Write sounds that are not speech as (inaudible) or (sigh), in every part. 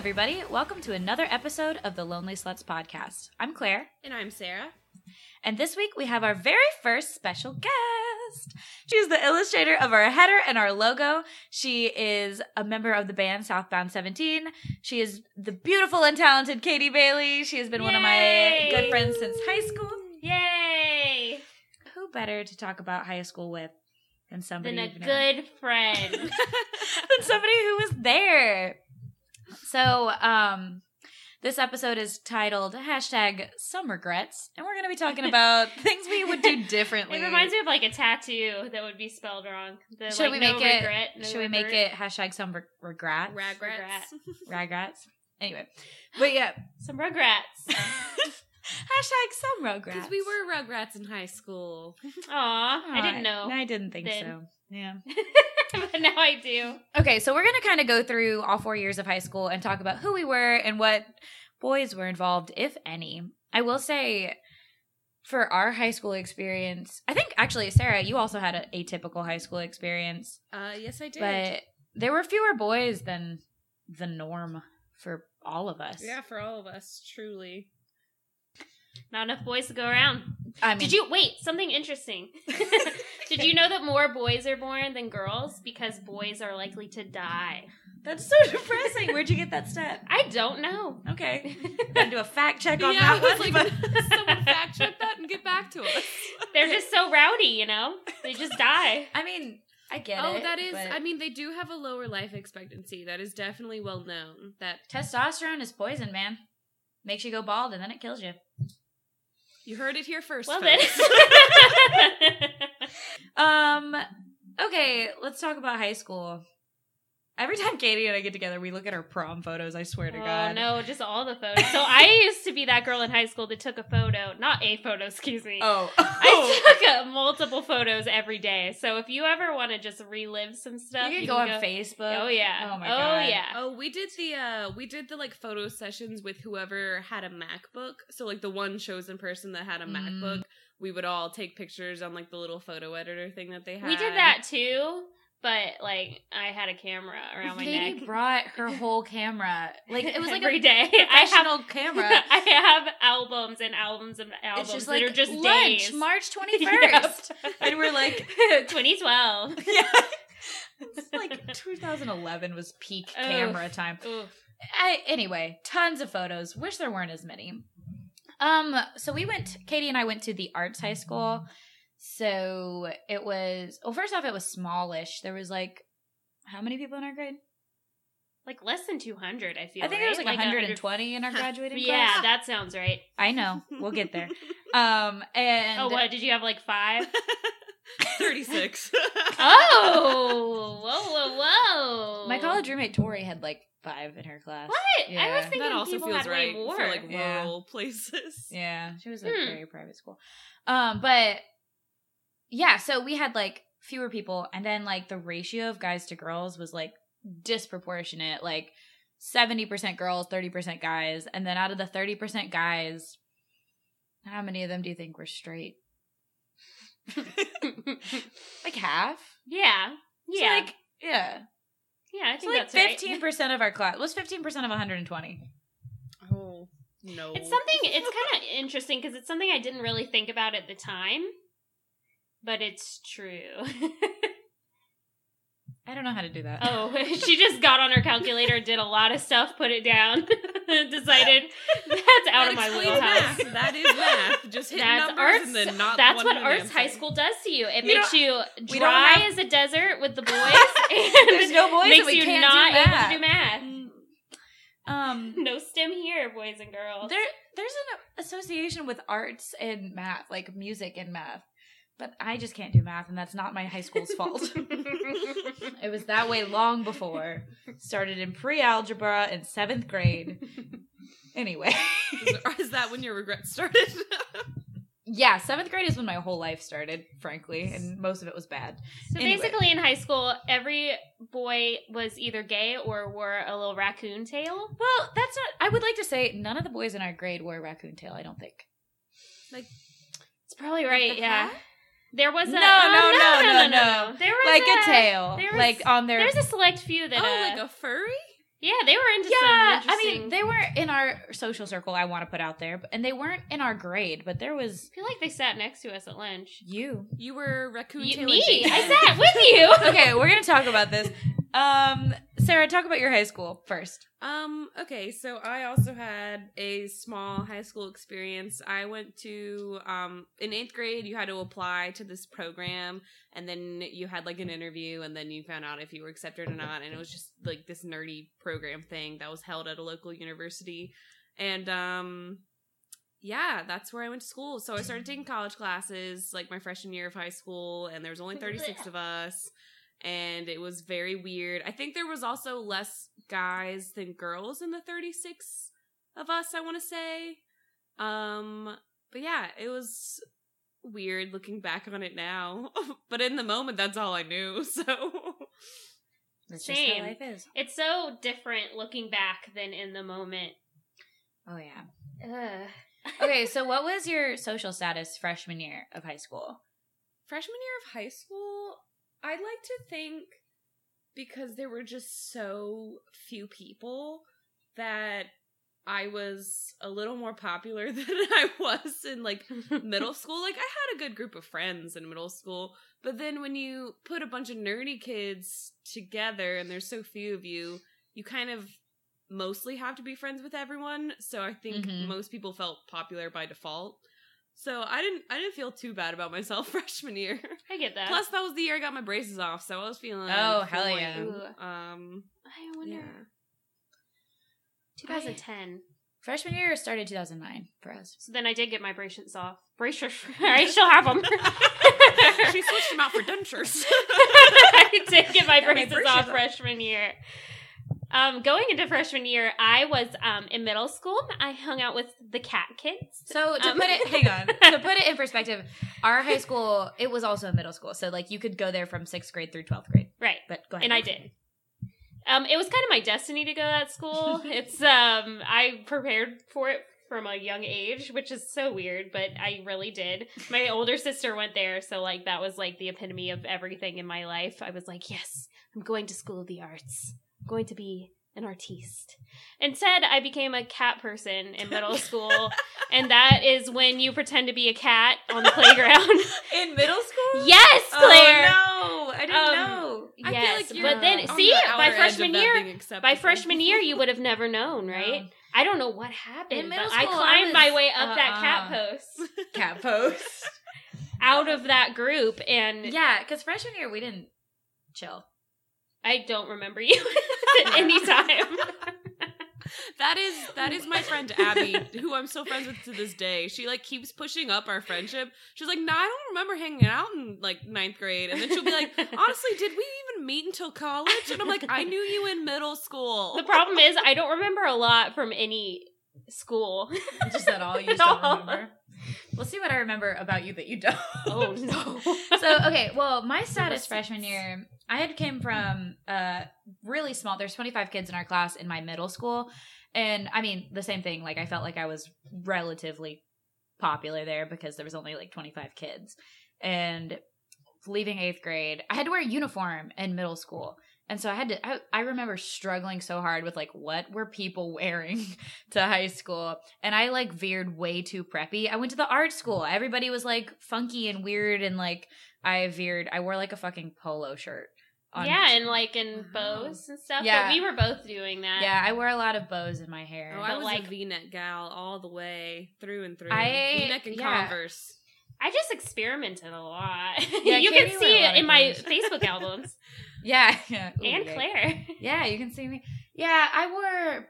everybody. Welcome to another episode of the Lonely Sluts podcast. I'm Claire, And I'm Sarah. and this week we have our very first special guest. She's the illustrator of our header and our logo. She is a member of the band Southbound 17. She is the beautiful and talented Katie Bailey. She has been one of my good friends since high school. Yay! Who better to talk about high school with than somebody Been a good friend. (laughs) than somebody who was there. So, um, this episode is titled hashtag some regrets, and we're going to be talking (laughs) about things we would do differently. it reminds me of like a tattoo that would be spelled wrong. The, Should like, we no make it? regret, no should we make it hashtag some re- regrets? Ragrats. (laughs) Regrets. Anyway, but yeah, some regrets? (laughs) hashtag some regrets. Because we were Rugrats in high school. Aw, I didn't Aw, know, I didn't think then. so. Yeah. (laughs) but now I do. Okay, so we're going to kind of go through all four years of high school and talk about who we were and what boys were involved, if any. I will say, for our high school experience, I think actually, Sarah, you also had an atypical high school experience, Uh, yes, I did. but there were fewer boys than the norm for all of us. yeah, for all of us, truly. Not enough boys to go around. I mean, Did you wait? Something interesting. (laughs) (laughs) Did you know that more boys are born than girls because boys are likely to die? That's so depressing. Where'd you get that stat? I don't know. Okay, (laughs) gotta do a fact check on yeah, that I was one. like, but- (laughs) someone fact check that and get back to us. (laughs) They're just so rowdy, you know. They just die. I mean, I get oh, it. Oh, that is. but I mean, they do have a lower life expectancy. That is definitely well known. That testosterone is poison, man. Makes you go bald and then it kills you. you heard it here first. Well then. Folks. Um. Okay, let's talk about high school. Every time Katie and I get together, we look at our prom photos. I swear to oh God. no, just all the photos. So I (laughs) used to be that girl in high school that took a photo, not a photo, (laughs) excuse me. Oh. I (laughs) took uh, multiple photos every day. So if you ever want to just relive some stuff, you can go on Facebook. Oh yeah. Oh my Oh God. yeah. Oh, we did the uh we did the like photo sessions with whoever had a MacBook. So like the one chosen person that had a Mm. MacBook, we would all take pictures on like the little photo editor thing that they had. We did that too, but like I had a camera around my Katie neck. brought her (laughs) whole camera. Like it was like (laughs) every a day. I have professional (laughs) camera. I have albums and albums and albums It's just that like are just lunch, days. March twenty first, Yep. and we're like, 2012. yeah. It's like 2011 was peak Oof. camera time. Ooh. I, anyway, tons of photos. Wish there weren't as many. Um, so we went. Katie and I went to the arts high school. So it was. Well, first off, it was smallish. There was like how many people in our grade? Like less than 200, I feel I think right? there was like, 100 120 in our graduating Yeah, class. Yeah, that sounds right. I know. We'll get there. (laughs) Um, and Oh, what? Did you have like five? (laughs) 36. (laughs) oh, whoa, whoa, whoa. my college roommate Tori had like five in her class. What? I was thinking that also people feels had right way more. for like Yeah. rural places. Yeah, she was a Hmm. very private school. Um, but yeah, so we had like fewer people, and then like the ratio of guys to girls was like disproportionate, like seventy percent girls, thirty percent guys, and then out of the thirty percent guys, how many of them do you think were straight? (laughs) (laughs) (laughs) Like half. yeah, So, yeah, like yeah. yeah. I So think like that's right. fifteen percent of our class was fifteen percent of one hundred and twenty. Oh no. It's something. It's kind of interesting because it's something I didn't really think about at the time, but it's true. (laughs) I don't know how to do that. oh, (laughs) she just got on her calculator, did a lot of stuff, put it down, (laughs) decided that's out That of my wheelhouse. math. That is math. Just That's numbers arts. and then not. that's what arts an high school does to you. It You makes you dry have- as a desert with the (laughs) boys, and There's no boys, makes we you can't not do able to do math. Um, No STEM here, boys and girls. There, there's an association with arts and math, like music and math. But I just can't do math, and that's not my high school's fault. (laughs) it was that way long before. Started in pre-algebra in seventh grade. Anyway, Is, is that when your regrets started? yeah, seventh grade is when my whole life started, frankly, and most of it was bad. So Anyway. basically, in high school, every boy was either gay or wore a little raccoon tail. Well, that's not. I would like to say none of the boys in our grade wore a raccoon tail. I don't think. Like, it's probably right. the yeah, hat? There was a No, oh, no, no, no, no. There was Like a, a tail, there was- like on their. There's a select few that. oh, uh, like a furry? Yeah, they were into Yeah, some I mean, they weren't in our social circle. I want to put out there, but- and they weren't in our grade. But there was I feel like they sat next to us at lunch. you. You were raccoon You- me. I sat with you. (laughs) okay, we're gonna talk about this. (laughs) Um, Sarah, talk about your high school first. Um, okay, so I also had a small high school experience. I went to um in 8th grade you had to apply to this program and then you had like an interview and then you found out if you were accepted or not and it was just like this nerdy program thing that was held at a local university. And um yeah, that's where I went to school. So I started taking college classes like my freshman year of high school and there was only 36 of us and it was very weird. I think there was also less guys than girls in the 36 of us, I want to say. Um but yeah, it was weird looking back on it now. (laughs) but in the moment that's all I knew. (laughs) So That's just how life is. It's so different looking back than in the moment. Oh yeah. Ugh. Okay, so (laughs) what was your social status freshman year of high school? freshman year of high school, I'd like to think because there were just so few people that I was a little more popular (laughs) than I was in like (laughs) middle school. Like I had a good group of friends in middle school, but then when you put a bunch of nerdy kids together and there's so few of you, you kind of mostly have to be friends with everyone. So I think Mhm. most people felt popular by default. So I didn't I didn't feel too bad about myself (laughs) freshman year. I get that. Plus that was the year I got my braces off, so I was feeling Oh, hell yeah. Um I wonder. yeah. 2010. Freshman year started 2009 for us. So then I did get my braces off. Braces. (laughs) I (laughs) still have them. she switched them out for dentures. I did get my Got my braces braces off off. freshman year. Um, going into freshman year, I was um, in middle school. I hung out with the cat kids. So to Um, put it, hang on. To put it in perspective, our high (laughs) school it was also a middle school, so like you could go there from sixth grade through twelfth grade. Right. But go ahead. and I did. Um, it was kind of my destiny to go to that school. (laughs) it's um, I prepared for it from a young age, which is so weird, but I really did. My older sister went there, so like that was like the epitome of everything in my life. I was like, yes, I'm going to school of the arts. Going to be an artiste. Instead, I became a cat person in middle (laughs) school, and that is when you pretend to be a cat on the playground. (laughs) in middle school. yes, Claire. Oh no, I didn't Um, know. I Yes, feel like but then see the by freshman year, by freshman year you would have never known, (laughs) right? No. I don't know what happened, In middle but I school, I climbed was- my way up that uh-uh. cat post cat post. out of that group, and yeah, because freshman year we didn't chill. I don't remember you (laughs) at any time. (laughs) That is that is my friend Abby, who I'm still friends with to this day. She like keeps pushing up our friendship. She's like, "Nah, I don't remember hanging out in like ninth grade." And then she'll be like, (laughs) "Honestly, did we even meet until college?" And I'm like, "I knew you in middle school." the problem is I don't remember a lot from any school. Just at all, you just No. don't remember. We'll see what I remember about you that you don't. oh (laughs) no! so okay, well, my status freshman year, I had came from uh really small. There's 25 kids in our class in my middle school, and I mean the same thing. Like I felt like I was relatively popular there because there was only like 25 kids, and leaving eighth grade, I had to wear a uniform in middle school. And so I had to, I, I remember struggling so hard with like, what were people (laughs) wearing to high school? And I like veered way too preppy. I went to the art school. Everybody was like funky and weird. And like, I veered, I wore like a fucking polo shirt. on- yeah, and like in uh-huh. bows and stuff. Yeah. but we were both doing that. yeah, I wore a lot of bows in my hair. Oh, I But, was like- a V-neck gal all the way through and through. I- V-neck and yeah. Converse. I just experimented a lot. (laughs) Yeah, you Katie can see it in my. (laughs) Facebook albums. yeah. (laughs) yeah. Ooh, and. Claire. Yeah, you can see me. Yeah, I wore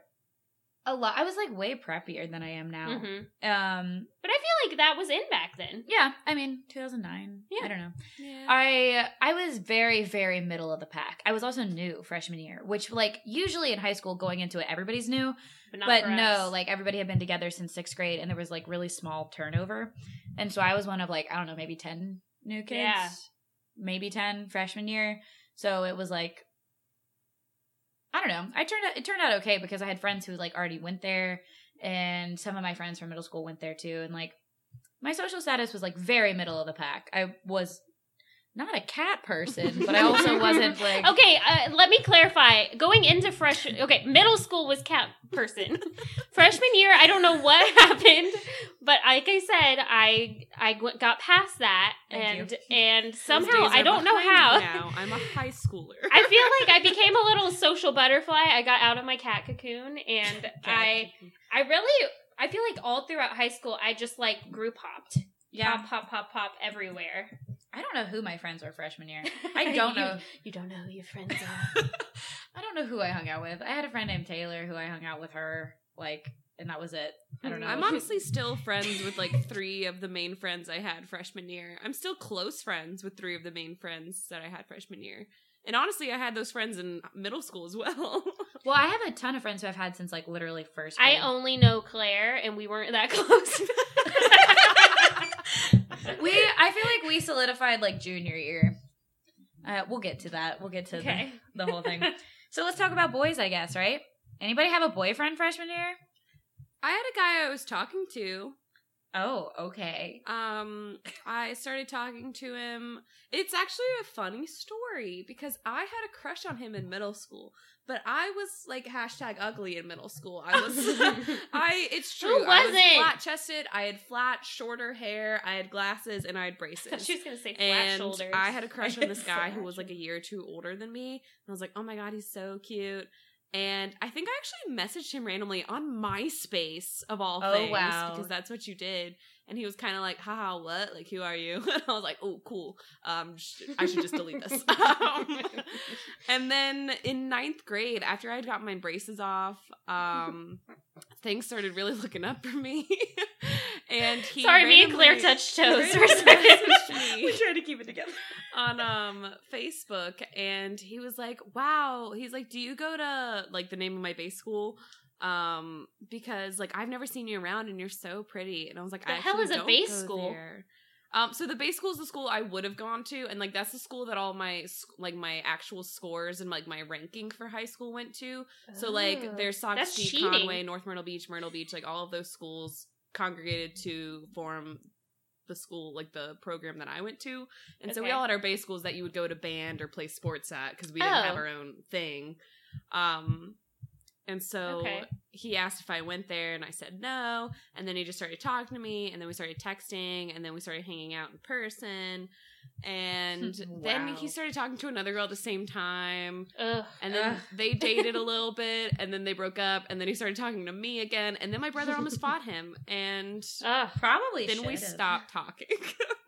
a lot. I was like way preppier than I am now. hmm Um, But I feel like that was in back then. yeah, I mean, 2009. Yeah. I don't know. Yeah. I I was very very middle of the pack. I was also new freshman year, which like usually in high school going into it everybody's new, But, not but no, like everybody had been together since 6th grade and there was like really small turnover. And so I was one of like I don't know, maybe 10 new kids. Yeah. Maybe 10 freshman year. So it was like I don't know. I turned out it turned out okay because I had friends who like already went there and some of my friends from middle school went there too and like my social status was like very middle of the pack. I was not a cat person, but I also (laughs) wasn't like Okay, uh, let me clarify. Going into fresh, okay, middle school was cat person. (laughs) Freshman year, I don't know what (laughs) happened, but like I said, I I got past that, Thank and you. and somehow I don't know how. Now I'm a high schooler. I feel like I became a little social butterfly. I got out of my cat cocoon, and I I really I feel like all throughout high school, I just like group hopped, yeah. pop pop pop pop everywhere. I don't know who my friends were freshman year. (laughs) I don't You- know. You don't know who your friends (laughs) are. I don't know who I hung out with. I had a friend named Taylor who I hung out with her like, and that was it. I don't know. I'm honestly still friends with like three of the main friends I had freshman year. I'm still close friends with three of the main friends that I had freshman year. And honestly, I had those friends in middle school as well. (laughs) well, I have a ton of friends who I've had since like literally first. I only know Claire, and we weren't that close. We I feel like we solidified like junior year. Uh, we'll get to that. We'll get to okay. the, the whole thing. (laughs) so let's talk about boys, I guess, right? Anybody have a boyfriend freshman year? I had a guy I was talking to. Oh, okay. Um, I started talking to him. It's actually a funny story because I had a crush on him in middle school, but I was like hashtag ugly in middle school. I was, (laughs) (laughs) I. It's Who true. I was wasn't? flat chested. I had flat, shorter hair. I had glasses and I had (laughs) braces. she was gonna say flat and shoulders. I had a crush on this guy who was like a year or two older than me. And I was like, oh my god, he's so cute. And I think I actually messaged him randomly on MySpace of all Oh, things wow. because that's what you did. And he was kind of like, haha, what? Like, who are you? (laughs) And I was like, oh, cool. Um, sh- I should just delete this. Um, (laughs) and then in ninth grade, after I'd got my braces off, um, things started really looking up for me. (laughs) and he Sorry, me and Claire touched toes for a randomly second. messaged tried to keep it together. on um Facebook and he was like, "Wow." He's like, "Do you go to like the name of my base school?" Um because like I've never seen you around and you're so pretty. And I was like, The "I hell is a base school?" there." Um so the base school is the school I would have gone to and like that's the school that all my like my actual scores and like my ranking for high school went to. So Oh. like there's Sauk Conway, North Myrtle Beach, Myrtle Beach, like all of those schools congregated to form the school, like the program that I went to. And so we all had our base schools that you would go to band or play sports at because we didn't have Oh. our own thing. Um and so Okay. he asked if I went there and I said no. And then he just started talking to me and then we started texting and then we started hanging out in person. And (laughs) then he started talking to another girl at the same time. Ugh. And then Ugh. they dated a (laughs) little bit, and then they broke up, and then he started talking to me again, and then my brother almost (laughs) fought him, and Ugh. Probably. then we should've. stopped talking.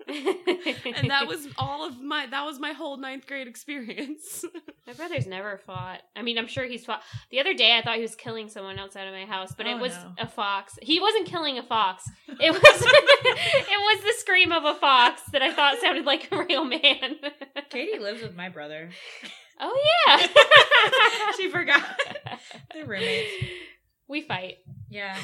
and that was all of my that was my whole ninth grade experience. my brother's never fought. I mean, I'm sure he's fought. The other day, I thought he was killing someone outside of my house, but Oh, it was no. a fox. He wasn't killing a fox. It was it was the scream of a fox that I thought sounded like a (laughs) real man. Katie lives with my brother. oh yeah, (laughs) she forgot. They're roommates. We fight. Yeah.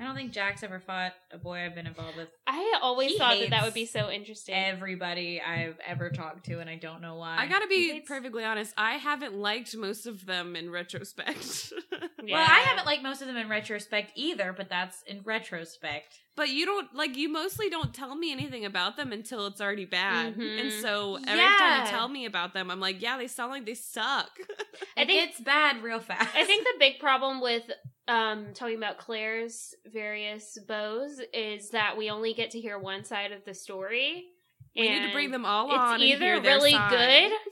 I don't think Jack's ever fought a boy I've been involved with. I always He thought that that would be so interesting. Everybody I've ever talked to, and I don't know why. I gotta be It's- perfectly honest. I haven't liked most of them in retrospect, (laughs) Yeah. Well, I haven't liked most of them in retrospect either, but that's in retrospect. but you don't like you mostly don't tell me anything about them until it's already bad. Mhm. And so every time you tell me about them, I'm like, yeah, they sound like they suck. I think- it's bad real fast. I think the big problem with um talking about Claire's various beaus is that we only get to hear one side of the story. We need to bring them all It's on. and either hear really side.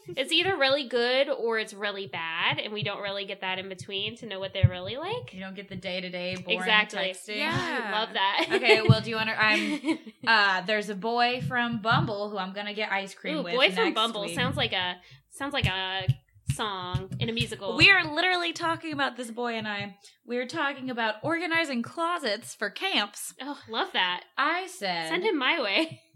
good, it's either really good or it's really bad, and we don't really get that in between to know what they're really like. you don't get the day to day boring Exactly. texting. Yeah. Love that. Okay, well, do you want to? I'm. (laughs) Uh, there's a boy from Bumble who I'm gonna get ice cream Ooh, with. boy from Bumble week. sounds like a sounds like a song in a musical. We are literally talking about this boy and I. We are talking about organizing closets for camps. Oh, love that. I said, Send him my way. (laughs)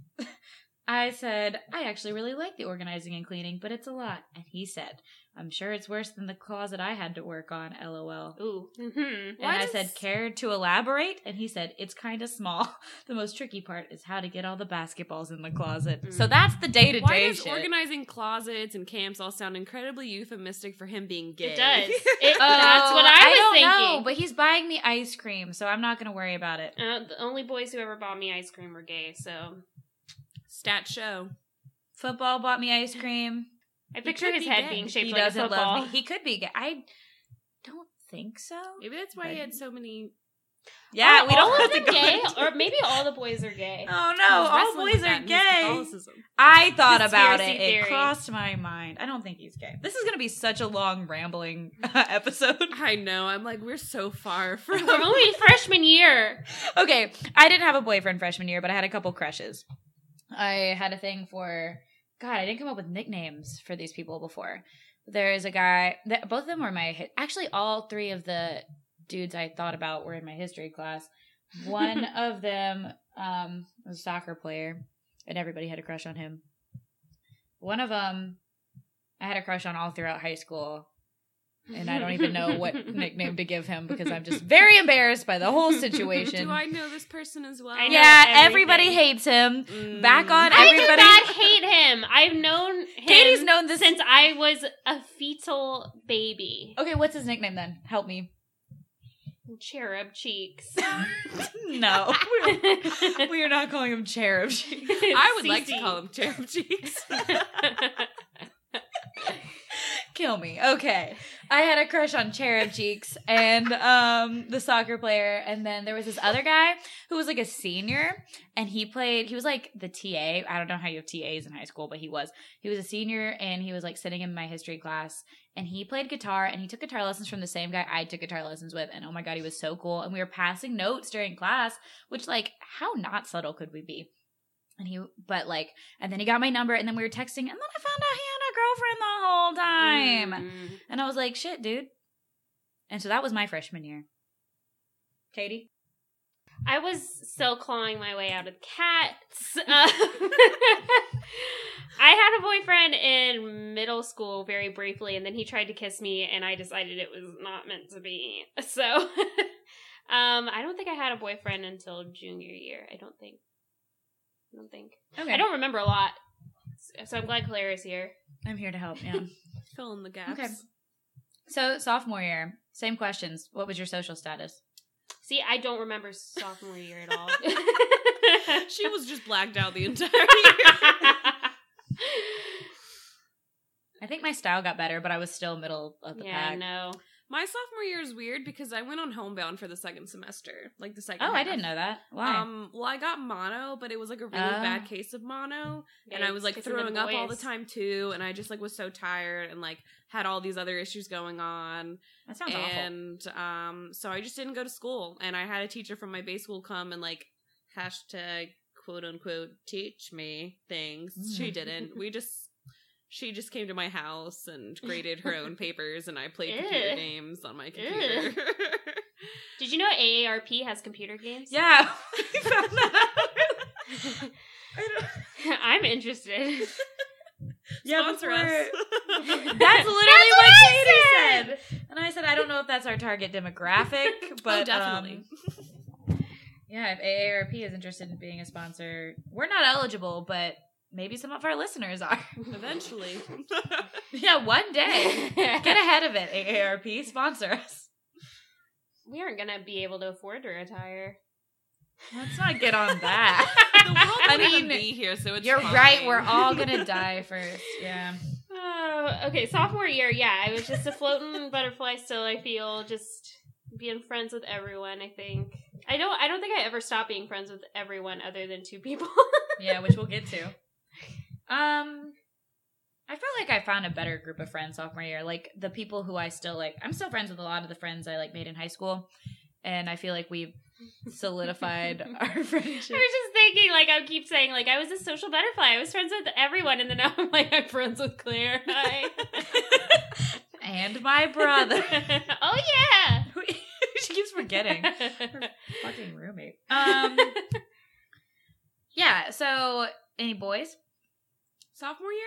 I said, I actually really like the organizing and cleaning, but it's a lot. And he said, I'm sure it's worse than the closet I had to work on, lol. Ooh. hmm And Why I does- said, care to elaborate? And he said, it's kind of small. (laughs) The most tricky part is how to get all the basketballs in the closet. Mm. So that's the day to Why day does shit. organizing closets and camps all sound incredibly euphemistic for him being gay? It does. (laughs) It, Oh, that's what I was don't thinking. know, but he's buying me ice cream, so I'm not going to worry about it. Uh, the only boys who ever bought me ice cream were gay, so Stat show. Football bought me ice cream. I picture his be head gay. being shaped he like a football. love me. He could be gay. I don't think so. Maybe that's why he had so many. Yeah, Are we don't all have to gay, into- or maybe all the boys are gay. Oh no, all boys are gay. I thought about it. Conspiracy It crossed my mind. I don't think he's gay. This is going to be such a long rambling (laughs) episode. I know. I'm like, we're so far (laughs) from. (laughs) We're only freshman year. okay, I didn't have a boyfriend freshman year, but I had a couple crushes. I had a thing for God. I didn't come up with nicknames for these people before. There is a guy. That, both of them were my. Actually, all three of the dudes I thought about were in my history class. One (laughs) of them um, was a soccer player, and everybody had a crush on him. One of them, I had a crush on all throughout high school, and I don't even know what nickname to give him because I'm just very embarrassed by the whole situation. Do I know this person as well? I yeah, everything. everybody hates him. Mm. Back on I everybody. do not hate him. I've known him Katie's known this since I was a fetal baby. Okay, what's his nickname then? Help me. Cherub cheeks. (laughs) no, we are not calling him cherub. Cheeks. I would like to call him Cherub Cheeks. (laughs) Kill me. Okay. I had a crush on Cherub Cheeks and um the soccer player and then there was this other guy who was like a senior and he played he was like the TA. I don't know how you have TAs in high school, but he was. He was a senior and he was like sitting in my history class and he played guitar and he took guitar lessons from the same guy I took guitar lessons with and oh my god, he was so cool and we were passing notes during class, which like how not subtle could we be? And he, but like, and then he got my number, and then we were texting, and then I found out he girlfriend the whole time. Mm. And I was like, shit, dude. And so that was my freshman year. Katie? I was still clawing my way out of cats. Uh, (laughs) (laughs) I had a boyfriend in middle school very briefly, and then he tried to kiss me, and I decided it was not meant to be. So, (laughs) um, I don't think I had a boyfriend until junior year. I don't think. I don't think. Okay. I don't remember a lot. So I'm glad Claire is here. I'm here to help, yeah. (laughs) Fill in the gaps. Okay. so, sophomore year, same questions. What was your social status? See, I don't remember sophomore year at all. (laughs) She was just blacked out the entire year. (laughs) I think my style got better, but I was still middle of the yeah, pack. no. My sophomore year is weird because I went on homebound for the second semester, like the second. Oh, I didn't know that. Why? Um, well, I got mono, but it was like a really Oh. bad case of mono, and I was like throwing up all the time too, and I just like was so tired and like had all these other issues going on, that sounds awful. and um, so I just didn't go to school, and I had a teacher from my base school come and like hashtag quote unquote teach me things. She (laughs) didn't. We just. She just came to my house and (laughs) graded her own papers, and I played Ew. computer games on my computer. (laughs) Did you know AARP has computer games? Yeah, (laughs) we found that out. I don't- I'm interested. Yeah, Sponsor before- us. That's literally what what, I Katie said. said. And I said, I don't know if that's our target demographic, but oh, definitely. um, yeah, if AARP is interested in being a sponsor, we're not eligible, but maybe some of our listeners are. Eventually. (laughs) yeah, one day. Get ahead of it, AARP. Sponsor us. We aren't gonna be able to afford to retire. Let's not get on that. (laughs) the world I mean, be here, so it's You're fine. right. We're all gonna die first. Yeah. Oh, okay. Sophomore year, yeah, I was just a floating (laughs) butterfly. Still, I feel just being friends with everyone. I think I don't. I don't think I ever stopped being friends with everyone other than two people. Yeah, which we'll get to. Um, I felt like I found a better group of friends sophomore year. Like the people who I still like. I'm still friends with a lot of the friends I like made in high school, and I feel like we've solidified (laughs) our friendship. I was just thinking, like I keep saying, like I was a social butterfly. I was friends with everyone, and then now I'm like I'm friends with Claire. Hi. (laughs) and my brother. (laughs) oh yeah. she keeps forgetting. Fucking roommate. Um. Yeah. So, any boys? Sophomore year?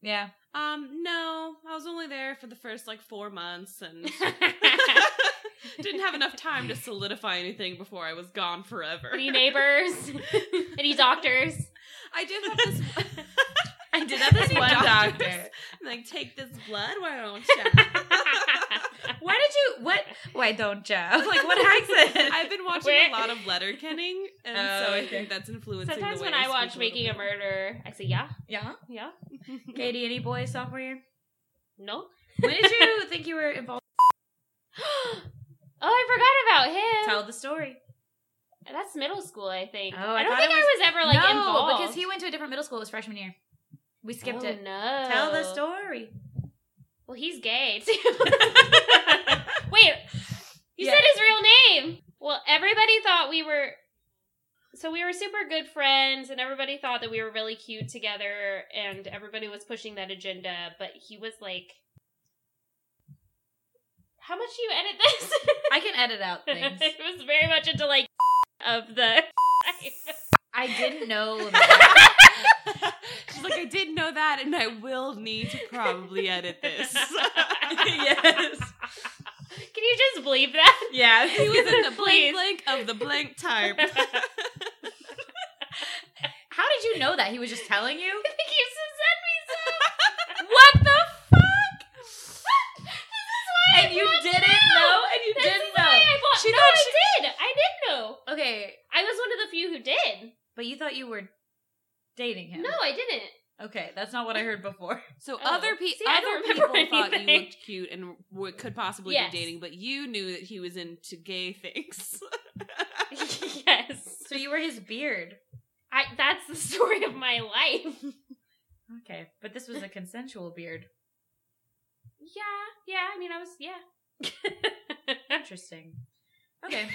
Yeah. Um, no. I was only there for the first like four months and (laughs) didn't have enough time to solidify anything before I was gone forever. Any neighbors? (laughs) Any doctors? I did have this (laughs) I did have this one doctor. like take this blood, why don't you? Why did you? What? Why don't you? (laughs) Like what accent? (laughs) I've been watching Where- a lot of letter kenning, and Oh, so I oh, think that's influencing. Sometimes the way when I speak watch Making a bit. Murder, I say yeah, yeah. yeah, (laughs) Katie, any boys sophomore year? no. When did you think you were involved? (gasps) oh, I forgot about him. Tell the story. That's middle school, I think. Oh, I I, don't think it I was ever like no, involved because he went to a different middle school. It was freshman year. We skipped oh, it. No, Tell the story. Well, he's gay too. (laughs) Wait, you Yeah. said his real name. Well, everybody thought we were. So we were super good friends, and everybody thought that we were really cute together, and everybody was pushing that agenda. But he was like, "How much do you edit this?" (laughs) I can edit out (laughs) things. it was very much into like of the. I didn't know. She's like, I didn't know that, and I will need to probably edit this. yes. Can you just believe that? Yeah. (laughs) he was in the blank blank of the blank type. (laughs) How did you know that? He was just telling you? (laughs) I think you sent me some. What the fuck? this is why And I you didn't now. know? And you This didn't know. I bought, She no, thought I she- did. I did know. Okay, I was one of the few who did. but you thought you were dating him. No, I didn't. Okay, that's not what I heard before. (laughs) So Oh. other, pe- See, other don't people remember (laughs) thought you looked cute and w- could possibly Yes. be dating, but you knew that he was into gay things. (laughs) yes. So you were his beard. I. That's the story of my life. Okay, but this was a consensual beard. Yeah. Yeah. I mean, I was. Yeah. Interesting. Okay.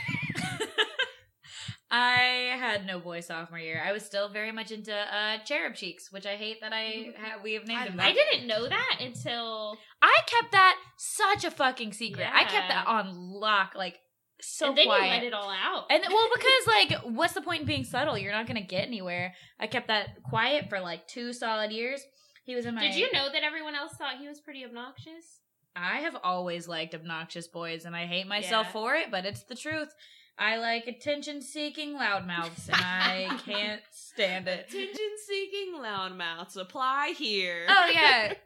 I had no boy sophomore year. I was still very much into uh, cherub cheeks, which I hate that I ha- we have named I him. I that. didn't know that until. I kept that such a fucking secret. I kept that on lock, like so and then quiet. you let it all out. And well, because like, what's the point in being subtle? You're not gonna get anywhere. I kept that quiet for like two solid years. He was in my. Did you know that everyone else thought he was pretty obnoxious? I have always liked obnoxious boys, and I hate myself Yeah. for it, but it's the truth. I like attention-seeking loudmouths, and I (laughs) can't stand it. Attention-seeking loudmouths apply here. Oh yeah. (laughs)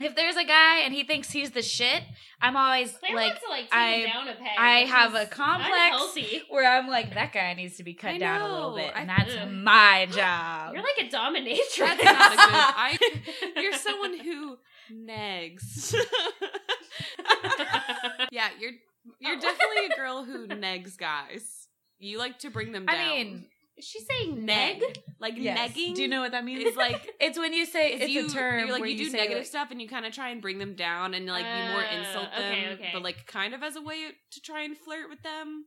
If there's a guy and he thinks he's the shit, I'm always Claire like, to like I- down a peg. I have a complex where I'm like, that guy needs to be cut I down a little bit, and I- that's Ugh. my (gasps) job. You're like a dominatrix. That's not a good. I. (laughs) You're someone who negs. yeah, you're you're definitely a girl who (laughs) negs guys. You like to bring them down. I mean, Is she saying neg, neg? like yes. negging. Do you know what that means? It's like (laughs) it's when you say it's it's you, a term You're like where you do say, negative like- stuff and you kind of try and bring them down and like you more Uh, insult them, okay, okay. but like kind of as a way to try and flirt with them.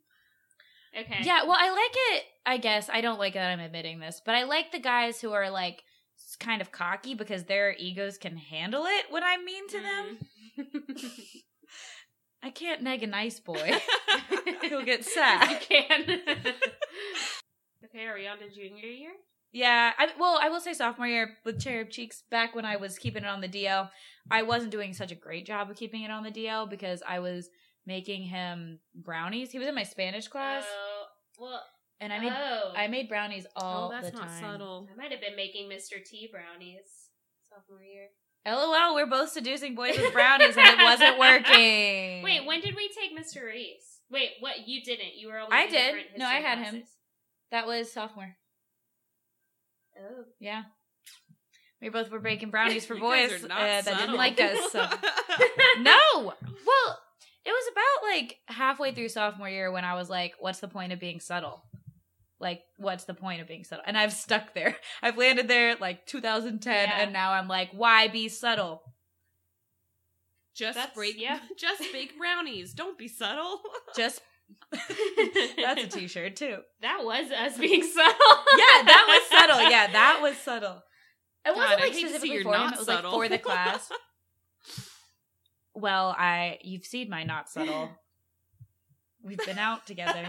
Okay. Yeah, well, I like it. I guess I don't like that I'm admitting this, but I like the guys who are like s- kind of cocky because their egos can handle it when I'm mean to them. (laughs) I can't nag a nice boy. (laughs) He'll get (laughs) sad. you can. (laughs) okay, are we on to junior year? Yeah, I, well, I will say sophomore year with cherub cheeks. Back when I was keeping it on the DL, I wasn't doing such a great job of keeping it on the DL because I was making him brownies. He was in my Spanish class, Oh, well, and I made oh, I made brownies oh, all oh, that's the not time. subtle. I might have been making Mr. T brownies sophomore year. LOL, we're both seducing boys with brownies and it wasn't working. Wait, when did we take Mr. Reese? Wait, what? You didn't. You were always I did. different No, I history had him. That was sophomore. Oh. Yeah. We both were baking (laughs) brownies for boys uh, that didn't like us. So. (laughs) no. Well, it was about like halfway through sophomore year when I was like, what's the point of being subtle? Like, what's the point of being subtle? And I've stuck there. (laughs) I've landed there like 2010, Yeah. and now I'm like, why be subtle? Just That's- break, yeah. (laughs) just bake brownies. Don't be subtle. (laughs) Just that's a t-shirt too. that was us being subtle. Yeah, that was subtle. Yeah, that was subtle. It God, wasn't like hate to specifically you're for him. not It was subtle. like for the class. well, I you've seen my not subtle. We've been out together.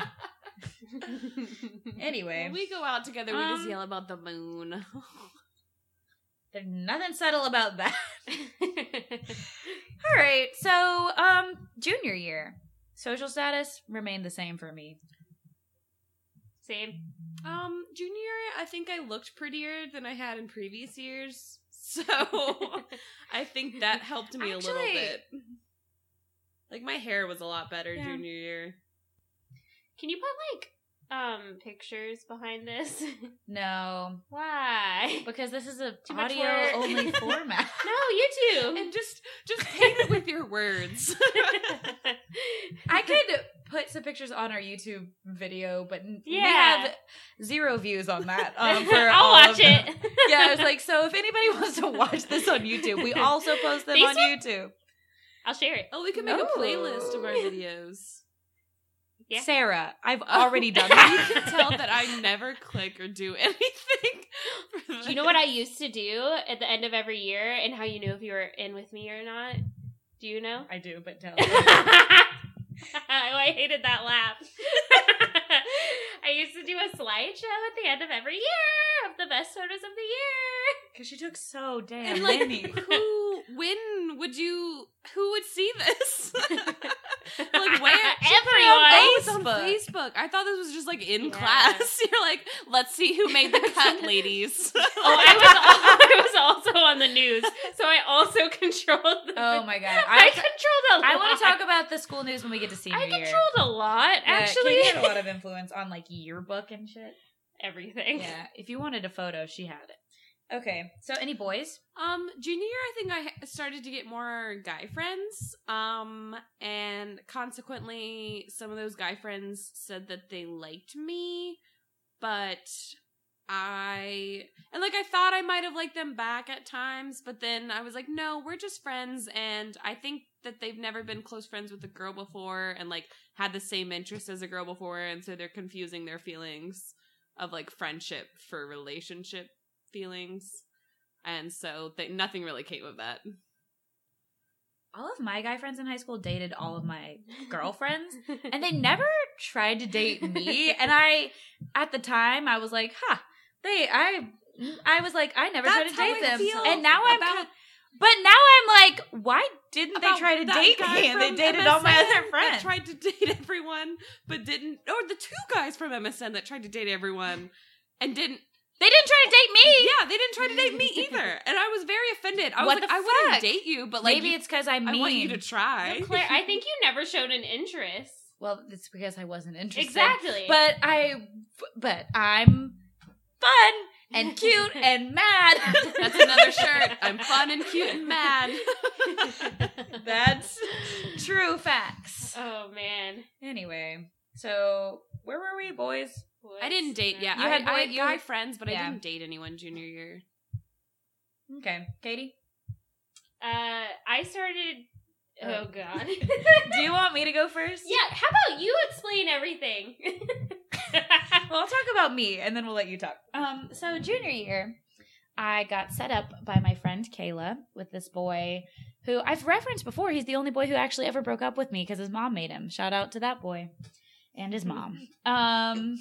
(laughs) Anyway, When we go out together, we just Um, yell about the moon. (laughs) there's nothing subtle about that. (laughs) All right, so um, junior year, social status remained the same for me. Same. Um, junior year, I think I looked prettier than I had in previous years, so I think that helped me a little bit. Like my hair was a lot better Yeah. junior year. Can you put like um pictures behind this? (laughs) No, Why? because this is a Too audio only (laughs) format. No, YouTube. And just just paint it with your words. (laughs) I could put some pictures on our YouTube video, but n- we have zero views on that. Um, for I'll all watch it. yeah, I was like, so if anybody wants to watch this on YouTube, we also post them These on are- YouTube. I'll share it. oh, we can make No. a playlist of our videos. Yeah. Sarah, I've oh, already done you can tell that I never click or do (laughs) anything. Do you know what I used to do at the end of every year and how you knew if you were in with me or not? Do you know? I do, but tell. (laughs) oh, I hated that laugh. (laughs) I used to do a slideshow at the end of every year of the best photos of the year. Because she took so damn And like, many. who? When would you? Who would see this? (laughs) (laughs) like where? Everyone. It's on Facebook. Facebook. I thought this was just like in Yeah. class. (laughs) You're like, let's see who made the cut, ladies. Oh, I was I was also on the news, so I also controlled. The, Oh my god, I, I, controlled a lot. I want to talk about the school news when we get to senior I year. controlled a lot, Yeah, actually. Katie had a lot of influence on like yearbook and shit. Everything. Yeah, if you wanted a photo, she had it. Okay, so any boys? Um, junior I think I started to get more guy friends. Um, and consequently, some of those guy friends said that they liked me, but I and like I thought I might have liked them back at times, but then I was like, no, we're just friends, and I think that they've never been close friends with a girl before, and like had the same interests as a girl before, and so they're confusing their feelings of like friendship for relationship feelings. And so they, nothing really came of that. All of my guy friends in high school dated all of my (laughs) girlfriends, and they never tried to date me. (laughs) And I, at the time, I was like, "Huh." They, I, I was like, I never tried to date them, and now I'm. kind- but now I'm like, why didn't they try to date me? And they dated all my MSN other friends. tried to date (laughs) everyone, but didn't. Or the two guys from MSN that tried to date everyone and didn't try to date me. Yeah, they didn't try to date me either, (laughs) and I was very offended. I was What like, the I wouldn't date you, but like, Maybe you- it's because I'm I want you to try. Claire, I think you never showed an interest. (laughs) well, it's because I wasn't interested. Exactly. But I, but I'm fun and (laughs) cute and mad. That's another shirt. I'm fun and cute and mad. That's true facts. oh man. Anyway, so where were we, boys? I didn't date yet. You I had had, I had you- guy friends, but yeah. I didn't date anyone junior year. Okay, Katie. Uh, I started. Oh god. (laughs) Do you want me to go first? yeah. How about you explain everything? (laughs) Well, I'll talk about me, and then we'll let you talk. Um, so junior year, I got set up by my friend Kayla with this boy who I've referenced before. He's the only boy who actually ever broke up with me because his mom made him. Shout out to that boy and his mom. (laughs) Um,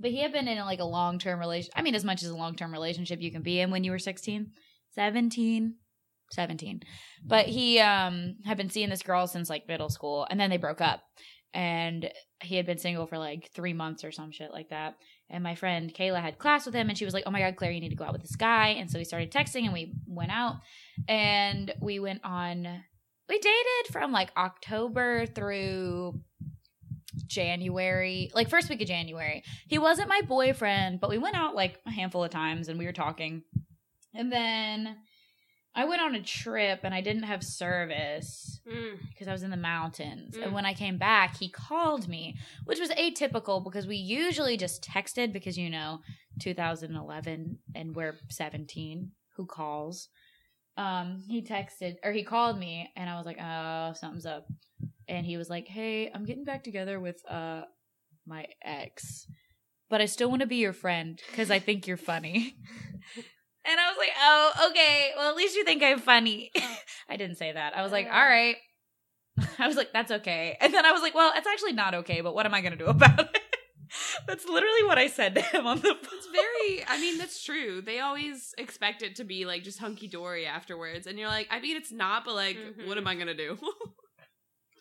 but he had been in like a long term relation. I mean, as much as a long term relationship you can be in when you were 16, 17, 17. But he um had been seeing this girl since like middle school, and then they broke up. And he had been single for like three months or some shit like that. And my friend Kayla had class with him, and she was like, "Oh my god, Claire, you need to go out with this guy." And so we started texting, and we went out, and we went on. We dated from like October through January, like first week of January. He wasn't my boyfriend, but we went out like a handful of times, and we were talking. And then I went on a trip, and I didn't have service Mm. because I was in the mountains. Mm. And when I came back, he called me, which was atypical because we usually just texted because, you know, 2011 and we're 17. Who calls? Um, he texted or he called me and I was like, oh, something's up. And he was like, hey, I'm getting back together with uh my ex, but I still want to be your friend because I think you're funny. (laughs) And I was like, oh, okay. Well, at least you think I'm funny. (laughs) I didn't say that. I was like, Oh. all right. (laughs) I was like, that's okay. And then I was like, well, it's actually not okay, but what am I going to do about it? that's literally what I said to him on the phone. It's very, I mean, that's true. They always expect it to be like just hunky dory afterwards. And you're like, I mean, it's not, but like, Mhm. what am I going to do?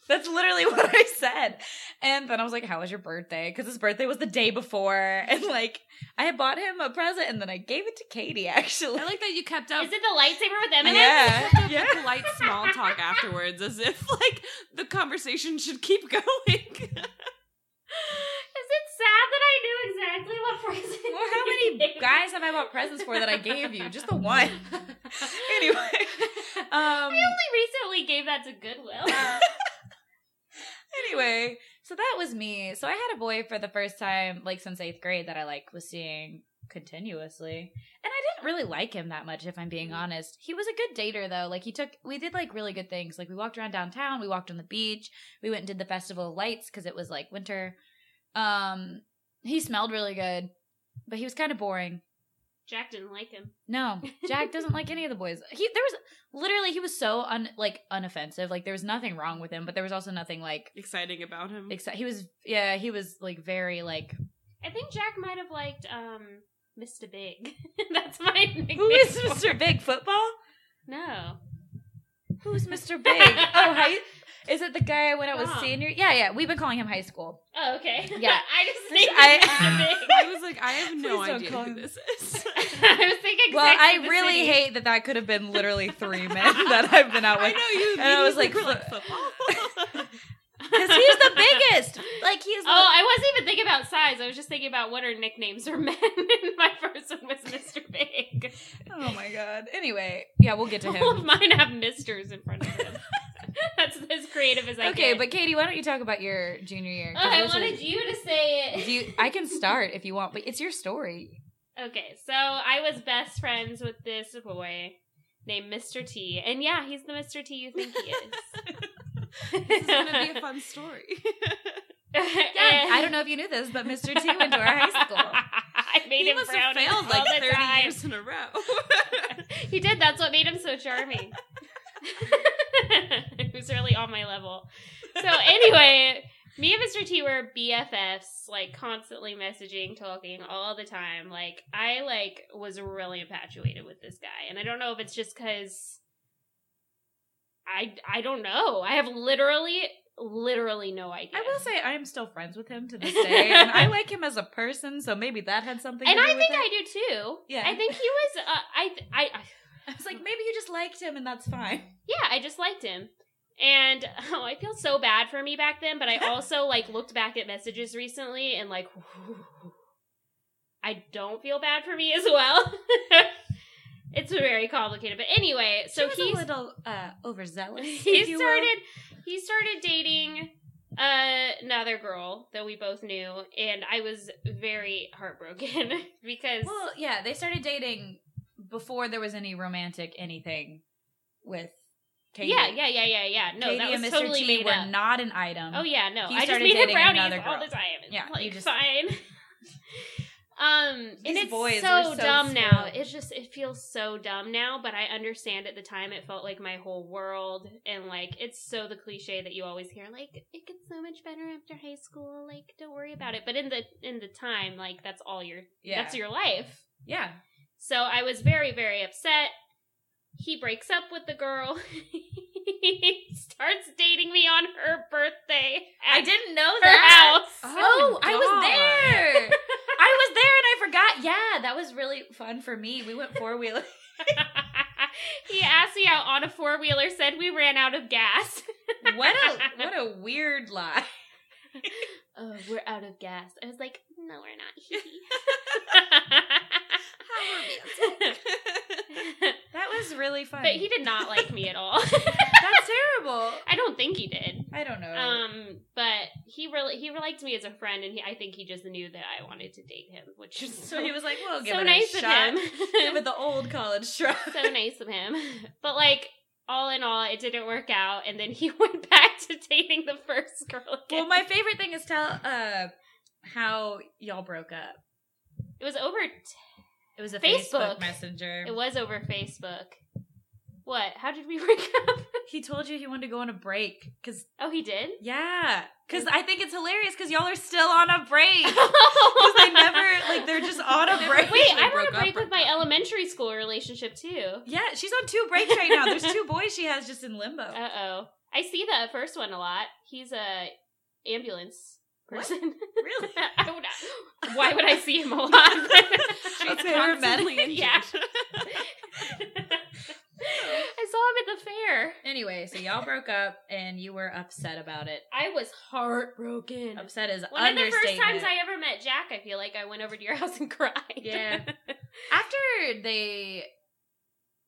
That's literally (laughs) what I said. And then I was like, How was your birthday? Because his birthday was the day before. (laughs) And like, I had bought him a present and then I gave it to Katie, (laughs) actually. I like that you kept up. Is it the lightsaber with M&M's? Yeah. kept up Yeah. the polite small talk afterwards, as if like the conversation should keep going. Is it sad that I knew exactly what present? Well, how many guys have I bought presents for that I gave you? Just the one. Anyway. Um I only recently gave that to Goodwill. Anyway, so that was me. So I had a boy for the first time, like since eighth grade, that I like was seeing continuously, and I didn't really like him that much, if I'm being honest. He was a good dater though. Like he took, we did like really good things. Like we walked around downtown, we walked on the beach, we went and did the festival of lights because it was like winter. Um, he smelled really good, but he was kind of boring. Jack didn't like him. No, (laughs) Jack doesn't like any of the boys. He there was literally he was so un like unoffensive. Like there was nothing wrong with him, but there was also nothing like Exciting about him. except he was yeah he was like very like I think Jack might have liked um Mr. Big. (laughs) That's my nickname. who is Mr. Big football? No. Who's (laughs) Mr. Big? oh, hi. Is it the guy when I was Tom. senior? Yeah, yeah. We've been calling him high school. Oh, okay. Yeah. (laughs) I just think I- Big. (laughs) I was like, I have no Please don't idea call who this (laughs) is. I was thinking. Well, I the really City. hate that that could have been literally three men that I've been out with. I with. know you. And I was like, you were football. Because he's the biggest. Like he's. Oh, I wasn't even thinking about size. I was just thinking about what are nicknames for men. and my first one was Mr. Big. oh my god. Anyway, yeah, we'll get to him. All of him. mine have misters in front of them. (laughs) That's as creative as I can. Okay, get. but Katie, why don't you talk about your junior year? Oh, I wanted is- you to say it. Do you, I can start if you want, but it's your story. Okay, so I was best friends with this boy named Mr. T, and yeah, he's the Mr. T you think he is. (laughs) this is gonna be a fun story. (laughs) Yeah, I don't know if you knew this, but Mr. T went to our high school. I made he him must have failed like thirty time. years in a row. he did. That's what made him so charming. (laughs) he was really on my level. So anyway, me and Mr. T were BFFs, like constantly messaging, talking all the time. Like I like was really infatuated with this guy, and I don't know if it's just because I I don't know. I have literally literally no idea. I will say I am still friends with him to this day, and I like him as a person, so maybe that had something. and to I think with it. I do too. Yeah. I think he was. Uh, I, I I I was like, maybe you just liked him, and that's fine. yeah, I just liked him. And (laughs) oh, I feel so bad for me back then, but I (laughs) also like looked back at messages recently and like I don't feel bad for me as well. (laughs) it's very complicated. But anyway, so he's a little uh, overzealous. he if you will. started he started dating uh, another girl that we both knew and I was very heartbroken because Well, yeah, they started dating before there was any romantic anything with Katie. yeah, yeah, yeah, yeah, yeah. No, Katie that was and Mr. totally T made were up. not an item. Oh yeah, no. He I just started dating brownies another all the time. Yeah, like you just- fine. (laughs) um, and These it's boys so, so dumb now. spoiled. It's just it feels so dumb now, but I understand at the time it felt like my whole world, and like it's so the cliche that you always hear, like it gets so much better after high school. Like don't worry about it. But in the in the time, like that's all your yeah, that's your life. yeah. So I was very, very upset. He breaks up with the girl. (laughs) he starts dating me on her birthday. I didn't know her that. house. Oh, oh I was there. (laughs) I was there and I forgot. Yeah, that was really fun for me. We went four wheeler. (laughs) he asked me out on a four wheeler, said we ran out of gas. what a what a weird lie. oh, we're out of gas. I was like, no, we're not. How romantic. (laughs) (laughs) That was really fun. but he did not like me at all. (laughs) That's terrible. I don't think he did. I don't know. Um, but he really he liked me as a friend, and he I think he just knew that I wanted to date him, which is so he was like, "Well, give so it nice a of shot. him. Give it the old college try." so nice of him. But like all in all, it didn't work out, and then he went back to dating the first girl again. Well, my favorite thing is tell uh how y'all broke up. it was over. It was a Facebook. Facebook, Messenger. It was over Facebook. What? How did we (laughs) break up? he told you he wanted to go on a break because Oh, he did. yeah, because I think it's hilarious because y'all are still on a break (laughs) because Because they never like they're just on a break. Wait, I'm on broke a break up, with my up. elementary school relationship too. Yeah, she's on two breaks right now. There's two boys she has just in limbo. (laughs) Uh oh. I see the first one a lot. He's a ambulance What? person. Really? (laughs) I would, why would I see him a lot? (laughs) She's Okay, constantly injured. (laughs) Yeah. I saw him at the fair. Anyway, so y'all broke up and you were upset about it. I was heartbroken. Upset is One of the first times I ever met Jack, I feel like I went over to your house and cried. Yeah. After they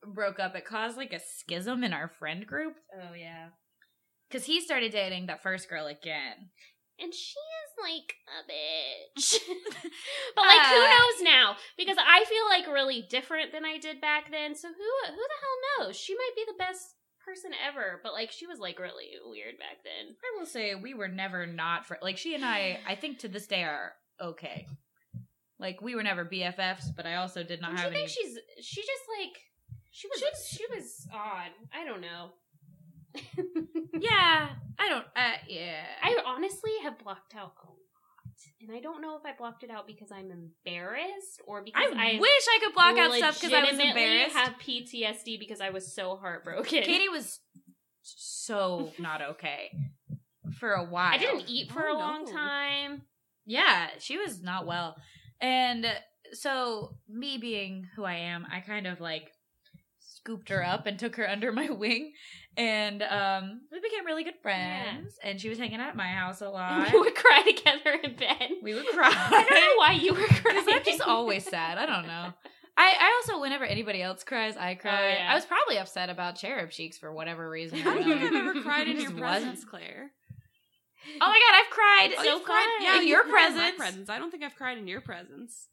broke up, it caused like a schism in our friend group oh yeah. because he started dating that first girl again. And she is like a bitch. (laughs) but like who Uh. knows now? Because I feel like really different than I did back then. So who who the hell knows? She might be the best person ever, but like she was like really weird back then. I will say we were never not fr- like she and I. I think to this day are okay. Like we were never BFFs, but I also did not you have any. think she's she just like she was she was odd. I don't know. Yeah, I don't. Uh, yeah, I honestly have blocked out a lot. And I don't know if I blocked it out because I'm embarrassed or because I I, wish I could block out stuff because I was embarrassed. have PTSD because I was so heartbroken. Katie was so not okay for a while. I didn't eat for Oh, a long no. time. Yeah, she was not well. And so, me being who I am, I kind of like scooped her up and took her under my (laughs) wing. And um, we became really good friends. And she was hanging out at my house a (laughs) lot. we would cry together in bed. we would (laughs) cry. I don't know why you were (laughs) crying. I'm just always sad. I don't know. I, I also, whenever anybody else cries, I cry. yeah. I was probably upset about Cherub Cheeks for whatever reason. I don't think I've ever cried in your presence, wasn't. Claire. Oh my god, I've cried. Oh, so cried, yeah, In your cried in my presence. presence. I don't think I've cried in your presence.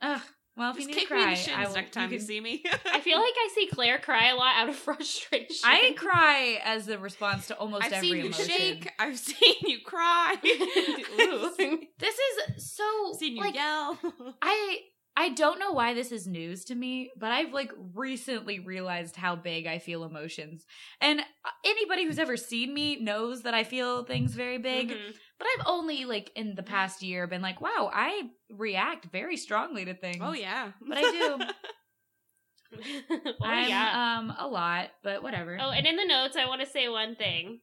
Ugh. Well, if Just you need to cry, I will, next time you, can- see me. (laughs) I feel like I see Claire cry a lot out of (laughs) frustration. I cry as the response to almost I've every seen you emotion. shake. I've (laughs) seen you cry. This is so I've seen you like yell. I I don't know why this is news to me, but I've like recently realized how big I feel emotions. And uh, anybody who's ever seen me knows that I feel things very big, Mhm. but I've only like in the past year been like, wow, I react very strongly to things. Oh yeah, But I do. (laughs) oh I'm, yeah. um a lot, but whatever. Oh, and in the notes, I want to say one thing.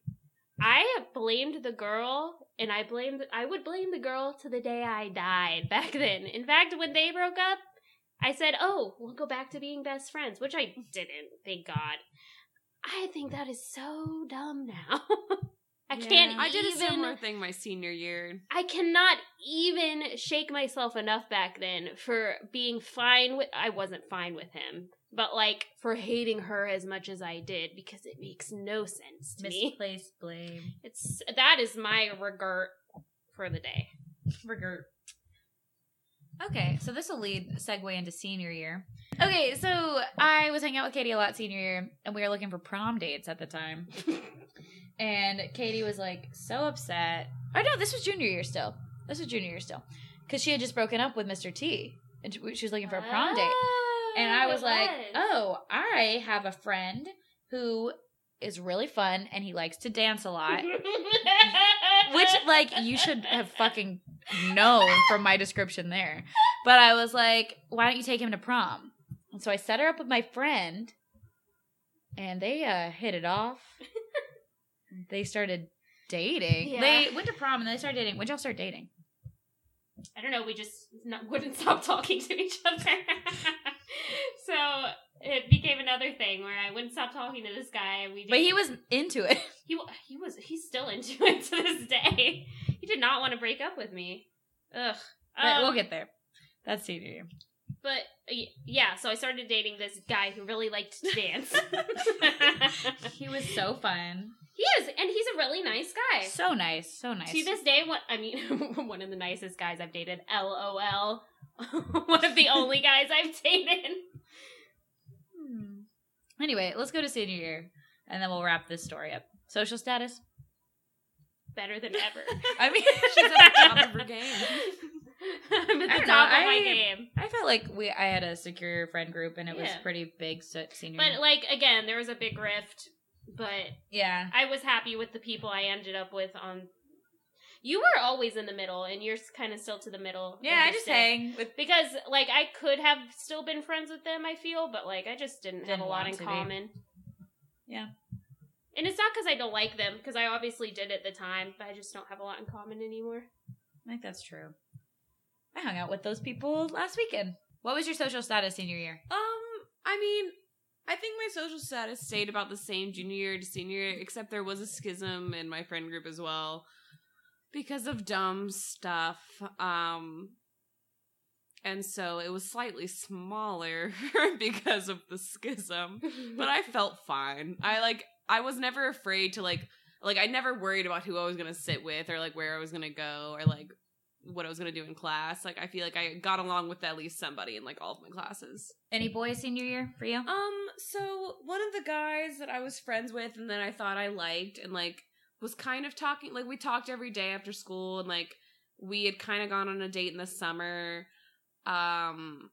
I have blamed the girl, and I blamed. I would blame the girl to the day I died (laughs) back then. In fact, when they broke up, I said, "Oh, we'll go back to being best friends," which I didn't. Thank God. I think that is so dumb now. (laughs) I Yeah. can't. I did a similar thing my senior year. I cannot even shake myself enough back then for being fine with I wasn't fine with him, but like for hating her as much as I did because it makes no sense to me. Misplaced blame. It's that is my regret for the day. Regret. Okay, so this will lead segue into senior year. Okay, so I was hanging out with Katie a lot senior year, and we were looking for prom dates at the time. (laughs) and Katie was like so upset. Oh no, this was junior year still. This was junior year still, because she had just broken up with Mr. T, and she she was looking for a prom date. Oh, And I was like, oh, I have a friend who is really fun, and he likes to dance a lot. (laughs) Which, like, you should have fucking known from my description there. But I was like, why don't you take him to prom? And so I set her up with my friend, and they uh, hit it off. (laughs) they started dating. Yeah. They went to prom and they started dating. When'd y'all start dating? I don't know. We just not, (laughs) wouldn't stop talking to each other. (laughs) so it became another thing where I wouldn't stop talking to this guy. We But he was into it. (laughs) he he was he's still into it to this day. He did not want to break up with me. Ugh. But Um, we'll get there. That's senior year. But yeah, so I started dating this guy who really liked to dance. He was so fun. He is, and he's a really nice guy. So nice. So nice. To this day, what I mean, (laughs) one of the nicest guys I've dated. LOL. (laughs) one of the only guys I've dated. Hmm. Anyway, let's go to senior year, and then we'll wrap this story up. Social status? Better than ever. (laughs) I mean, She's at the top of her game. I'm at the top know, of my game. I felt like we I had a secure friend group, and it was pretty big so, senior. But like again, there was a big rift. But yeah, I was happy with the people I ended up with on. You were always in the middle, and you're kind of still to the middle. yeah. I just day. hang with. because like I could have still been friends with them. I feel, but like I just didn't, have Didn't a lot in common. be. common. And it's not because I don't like them, because I obviously did at the time, but I just don't have a lot in common anymore. I think that's true. I hung out with those people last weekend. What was your social status senior year? Um, I mean, I think my social status stayed about the same junior year to senior year, except there was a schism in my friend group as well because of dumb stuff. Um, and so it was slightly smaller (laughs) because of the schism, but I (laughs) felt fine. I like, I was never afraid to like, like I never worried about who I was gonna sit with or like where I was gonna go or like what I was gonna do in class. Like I feel like I got along with at least somebody in like all of my classes. Any boys senior year for you? Um, so one of the guys that I was friends with and then I thought I liked and like was kind of talking like we talked every day after school and like we had kind of gone on a date in the summer. Um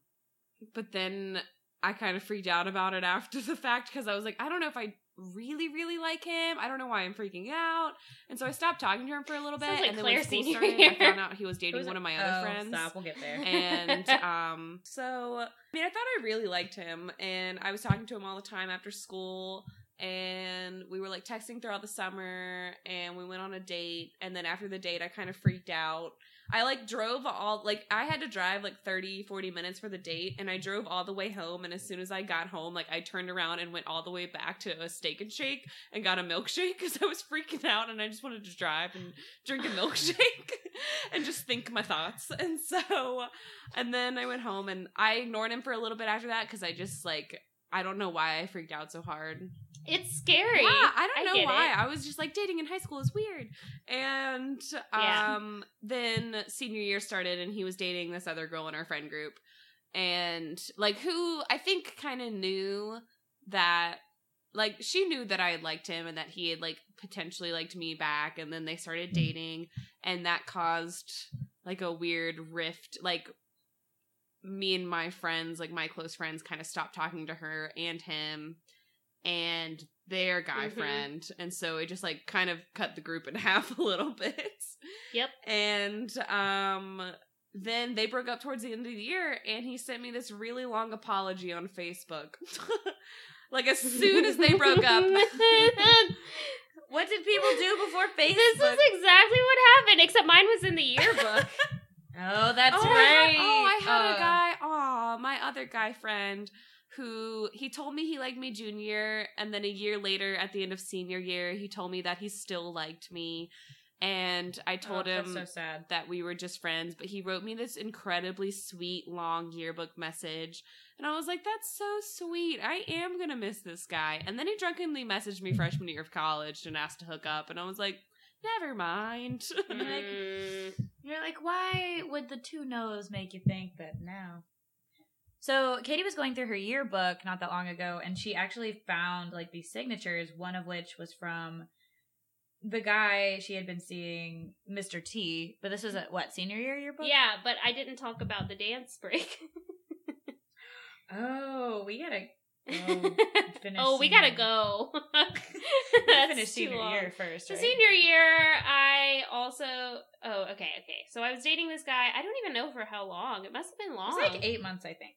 but then I kind of freaked out about it after (laughs) the fact because I was like, I don't know if I really, really like him. I don't know why I'm freaking out. And so I stopped talking to him for a little bit. Like and then Claire when school senior started, I found out he was (laughs) dating Was one of my other Oh, friends Stop, we'll get there. (laughs) and (laughs) um so i mean i thought i really liked him and i was talking to him all the time after school and we were like texting throughout the summer and we went on a date and then after the date i kind of freaked out i like drove all like i had to drive like 30 40 minutes for the date and i drove all the way home and as soon as i got home like i turned around and went all the way back to a steak and shake and got a milkshake because i was freaking out and i just wanted to drive and drink a (laughs) milkshake and just think my thoughts. And so and then I went home and I ignored him for a little bit after that because I just like I don't know why I freaked out so hard. it's scary. Yeah, I don't know why. it. I was just like dating in high school is weird. And Yeah. um then senior year started and he was dating this other girl in our friend group and like who I think kind of knew that like she knew that I had liked him and that he had like potentially liked me back and then they started dating and that caused like a weird rift like me and my friends like my close friends kind of stopped talking to her and him and their guy Mhm. friend and so it just like kind of cut the group in (laughs) half a little bit Yep. and um then they broke up towards the end of the year and he sent me this really long apology on facebook (laughs) like as soon as they broke up (laughs) What did people do before Facebook? This is exactly what happened, except mine was in the yearbook. Oh, that's oh, I right. had, oh, I had Uh, a guy. Oh, my other guy friend who he told me he liked me junior, and then a year later, at the end of senior year, he told me that he still liked me, and I told oh, him so sad. that we were just friends. But he wrote me this incredibly sweet, long yearbook message, and I was like, "That's so sweet. I am gonna miss this guy." And then he drunkenly messaged me freshman year of college and asked to hook up, and I was like, "Never mind." (laughs) Mm. You're like, why would the two no's make you think that now? So Katie was going through her yearbook not that long ago, and she actually found like these signatures. One of which was from the guy she had been seeing, Mr. T. But this is a what senior year yearbook? Yeah, but I didn't talk about the dance break. (laughs) Oh, we gotta Oh, oh, we gotta go. (laughs) (laughs) finish senior long. year first. So right? senior year, I also. Oh, okay, okay. So I was dating this guy. I don't even know for how long. It must have been It long. was like eight months, I think.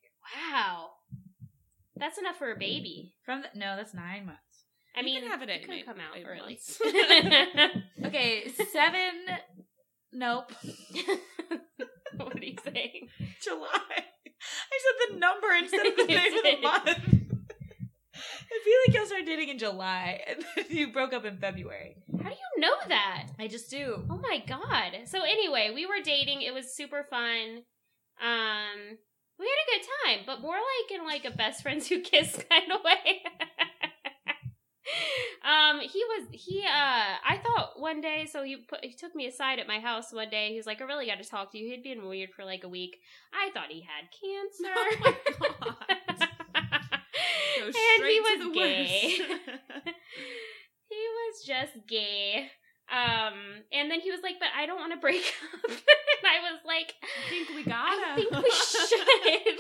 Wow, that's enough for a baby. From the, no, that's nine months. I You mean, have it it could come out eight early. (laughs) Okay, seven. nope. what are you saying? July. I said the number instead of the name of the month. I feel like y'all started dating in July (laughs) and you broke up in February. How do you know that? I just do. Oh my god. So anyway, we were dating. It was super fun. Um we had a good time, but more like in like a best friends who (laughs) kiss kind of way. (laughs) um he was he uh I thought one day so he put he took me aside at my house one day. He was like I really got to talk to you. He'd been weird for like a week. I thought he had cancer. Oh my God. Go and straight he to was the gay. worst. (laughs) (laughs) he was just gay. Um, and then he was like, "But I don't want to break (laughs) up." and I was like, I think we gotta. "I think we should."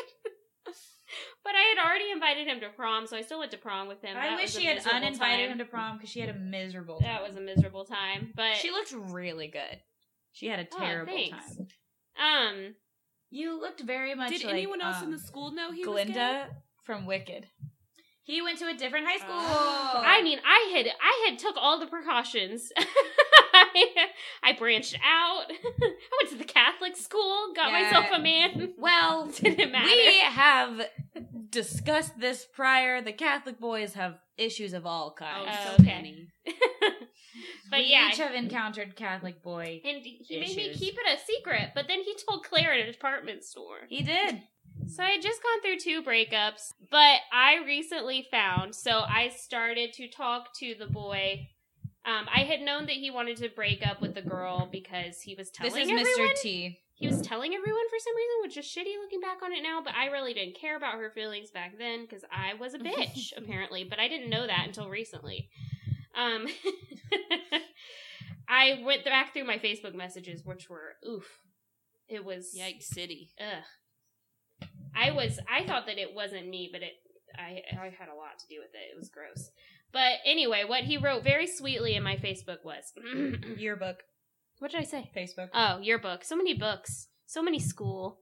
but I had already invited him to prom, so I still went to prom with him. I That wish she had uninvited time. him to prom because she had a miserable time. That was a miserable time, but She looked really good. She had a Oh, terrible thanks. time. um, You looked very much Did like anyone else in um, the school know he was gay? Glinda from Wicked. He went to a different high school. Oh. I mean, I had I had took all the precautions. (laughs) I branched out. (laughs) I went to the Catholic school, got Yeah. myself a man. well, (laughs) Didn't matter. we have discussed this prior. The Catholic boys have issues of all kinds. Oh, so okay. many. but we yeah, each have encountered Catholic boy. and he made me keep it a secret. But then he told Claire at a department store. He did. So I had just gone through two breakups, but I recently found. So I started to talk to the boy. Um, I had known that he wanted to break up with the girl because he was telling This is everyone. Mr. T. He was telling everyone for some reason, which is shitty looking back on it now. But I really didn't care about her feelings back then because I was a (laughs) bitch apparently. But I didn't know that until recently. Um, (laughs) I went back through my Facebook messages, which were oof. It was Yikes City. Ugh. I was I thought that it wasn't me, but it I I had a lot to do with it. It was gross. But anyway, what he wrote very sweetly in my Facebook was (clears throat) Yearbook. What did I say? Facebook. Oh, yearbook. So many books. So many school.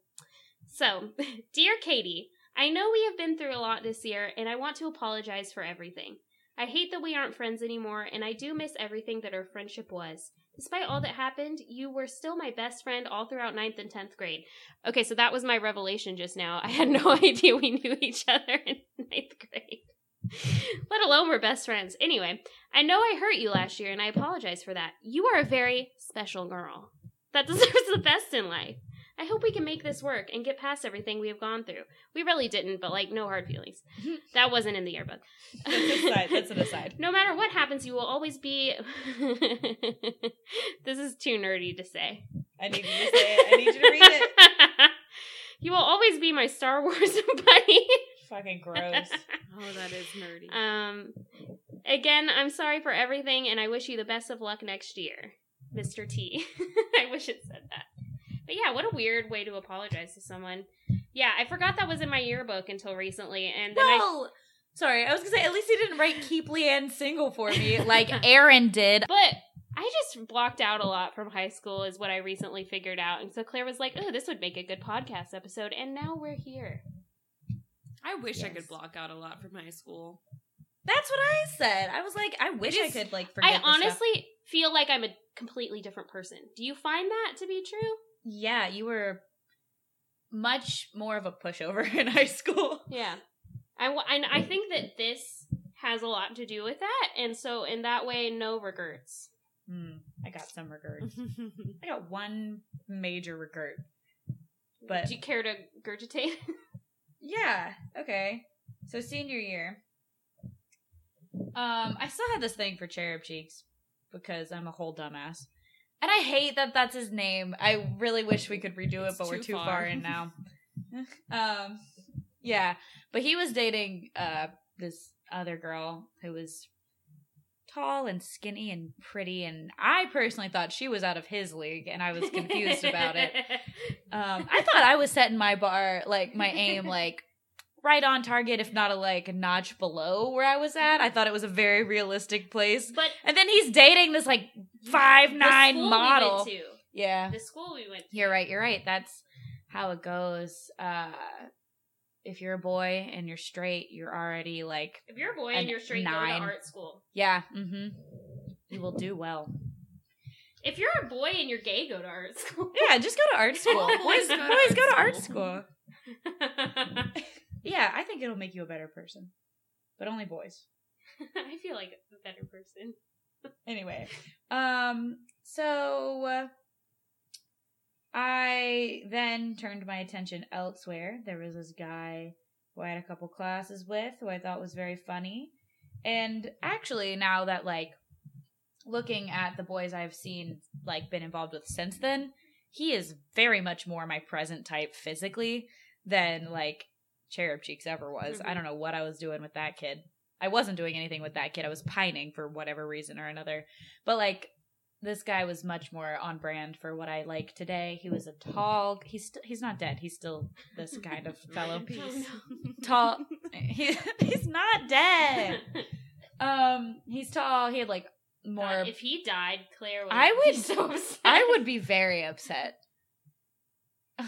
So, (laughs) dear Katie, I know we have been through a lot this year, and I want to apologize for everything. I hate that we aren't friends anymore, and I do miss everything that our friendship was. Despite all that happened, you were still my best friend all throughout ninth and 10th grade. Okay, so that was my revelation just now. I had (laughs) no idea we knew each other in ninth grade. Let alone we're best friends. Anyway, I know I hurt you last year, and I apologize for that. You are a very special girl that (laughs) deserves the best in life. I hope we can make this work and get past everything we have gone through. We really didn't, but like, no hard feelings. (laughs) That wasn't in the yearbook. That's an aside. That's an aside. (laughs) No matter what happens, you will always be. (laughs) this is too nerdy to say. I need you to say it. I need you to read it. you will always be my Star Wars buddy. Fucking gross. Oh, that is nerdy. Um, again, I'm sorry for everything, and I wish you the best of luck next year, Mr. T. I wish it said that. But yeah, what a weird way to apologize to someone. Yeah, I forgot that was in my yearbook until recently, and then I. well, sorry. I was gonna say at least he didn't write "Keep Leanne single" for me (laughs) like Aaron did. But I just blocked out a lot from high school, is what I recently figured out. And so Claire was like, oh, this would make a good podcast episode. And now we're here. I wish I could block out a lot from high school. That's what I said. I was like, I wish It I could like forget. I the stuff. honestly feel like I'm a completely different person. Do you find that to be true? Yeah, you were much more of a pushover (laughs) in high school. Yeah. I, w- and I think that this has a lot to do with that. And so, in that way, no regrets. Hmm, I got some regrets. (laughs) I got one major regret. But Do you care to gurgitate? (laughs) yeah, okay. So senior year, um, I still had this thing for cherub cheeks because I'm a whole dumbass, and I hate that that's his name. I really wish we could redo it, It's but we're too too far. far in now. (laughs) (laughs) um, yeah, but he was dating uh this other girl who was tall and skinny and pretty, and I personally thought she was out of his league, and I was confused about it. (laughs) Um, I thought I was setting my bar, like my aim, like right on target, if not a like a notch below where I was at. I thought it was a very realistic place. But And then he's dating this like five nine model. We Yeah, the school we went to. you're right. You're right. That's how it goes. Uh, if you're a boy and you're straight, you're already like, If you're a boy and you're straight, go nine. to art school. yeah, mm-hmm. You will do well. If you're a boy and you're gay, go to art school. Yeah, just go to art (laughs) school. Boys, boys go to art school. (laughs) Yeah, I think it'll make you a better person, but only boys. (laughs) I feel like a better person. Anyway, um, so uh, I then turned my attention elsewhere. There was this guy who I had a couple classes with who I thought was very funny. And actually, now that like looking at the boys I've seen, like been involved with since then, he is very much more my present type physically than like Cherub Cheeks ever was. I Mhm. don't know what I was doing with that kid. I wasn't doing anything with that kid. I was pining for whatever reason or another. But like this guy was much more on brand for what I like today. He was a tall. He's st- he's not dead. He's still this kind of (laughs) fellow. Peace. Tall. He, (laughs) he's not dead. Um, he's tall. He had like more. God, if he died, Claire would. I be would- so upset. I would be very upset. I'm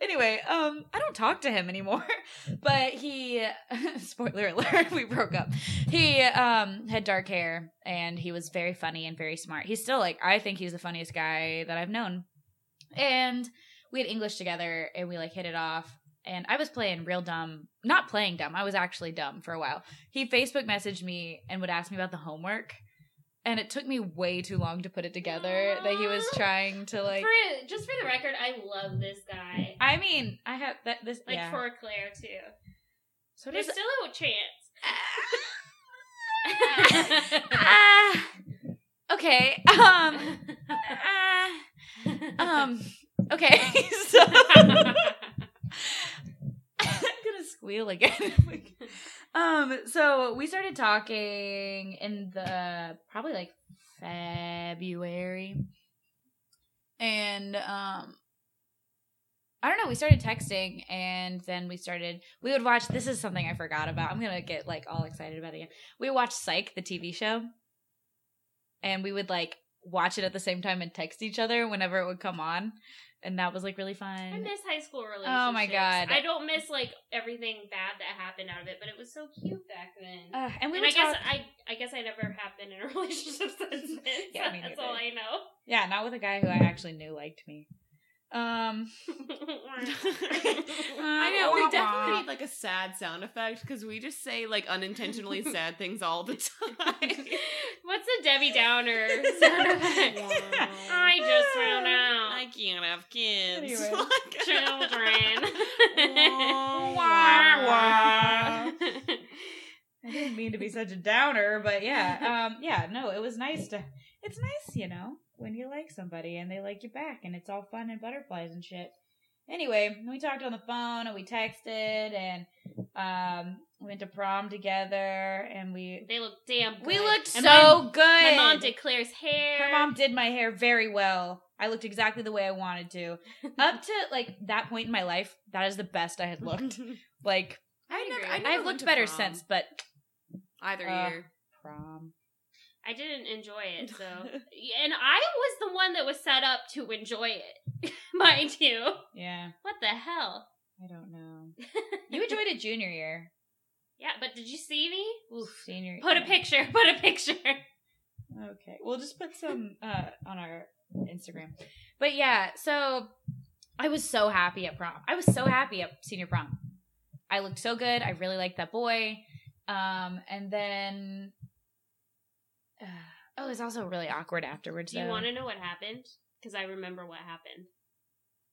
anyway, um, I don't talk to him anymore. (laughs) But he, (laughs) spoiler alert, (laughs) we broke up. He um had dark hair and he was very funny and very smart. He's still like I think he's the funniest guy that I've known. And we had English together and we like hit it off. And I was playing real dumb, not playing dumb. I was actually dumb for a while. He Facebook messaged me and would ask me about the homework. And it took me way too long to put it together that he was (laughs) trying to like for, just for the record, I love this guy. I mean, I have that this Like yeah. for Claire too. so There's does still a chance. ah, (laughs) okay. Um ah, um okay. (laughs) So I'm gonna squeal again. Um so we started talking in the probably like February. And um I don't know, we started texting and then we started we would watch this is something I forgot about. I'm gonna get like all excited about it again. We watched Psych, the TV show. And we would like watch it at the same time and text each other whenever it would come on. And that was like really fun. I miss high school relationships. Oh my God. I don't miss like everything bad that happened out of it, but it was so cute back then. Uh, and we and I guess I I guess I never have been in a (laughs) relationship since (laughs) then. Yeah, so that's all I know. yeah, not with a guy who I actually knew liked me. Um, (laughs) I know we definitely need like a sad sound effect because we just say like unintentionally (laughs) sad things all the time. (laughs) What's a Debbie Downer sound effect? I just found out. I can't have kids. Anyway. Like- Children. Wah, wah. I didn't mean to be such a downer, but yeah, um, yeah, no, it was nice to. It's nice, you know, when you like somebody and they like you back, and it's all fun and butterflies and shit. Anyway, we talked on the phone and we texted and um, we went to prom together and we they looked damn good. we looked And so my, good. My mom did Claire's hair. Her mom did my hair very well. I looked exactly the way I wanted to. (laughs) Up to like that point in my life, that is the best I had looked. (laughs) Like I I'd never, agree. I never I've went looked better prom since, but either Uh, year. prom. I didn't enjoy it, so (laughs) and I was the one that was set up to enjoy it, (laughs) mind you. Yeah, What the hell? I don't know. (laughs) You enjoyed it junior year. Yeah, but did you see me? Oof, senior. Put a picture. Put a picture. Okay, we'll just put some uh on our Instagram. But yeah, so I was so happy at prom. I was so happy at senior prom. I looked so good. I really liked that boy. Um, and then uh, oh, it was also really awkward afterwards. Do you though. want to know what happened? Because I remember what happened.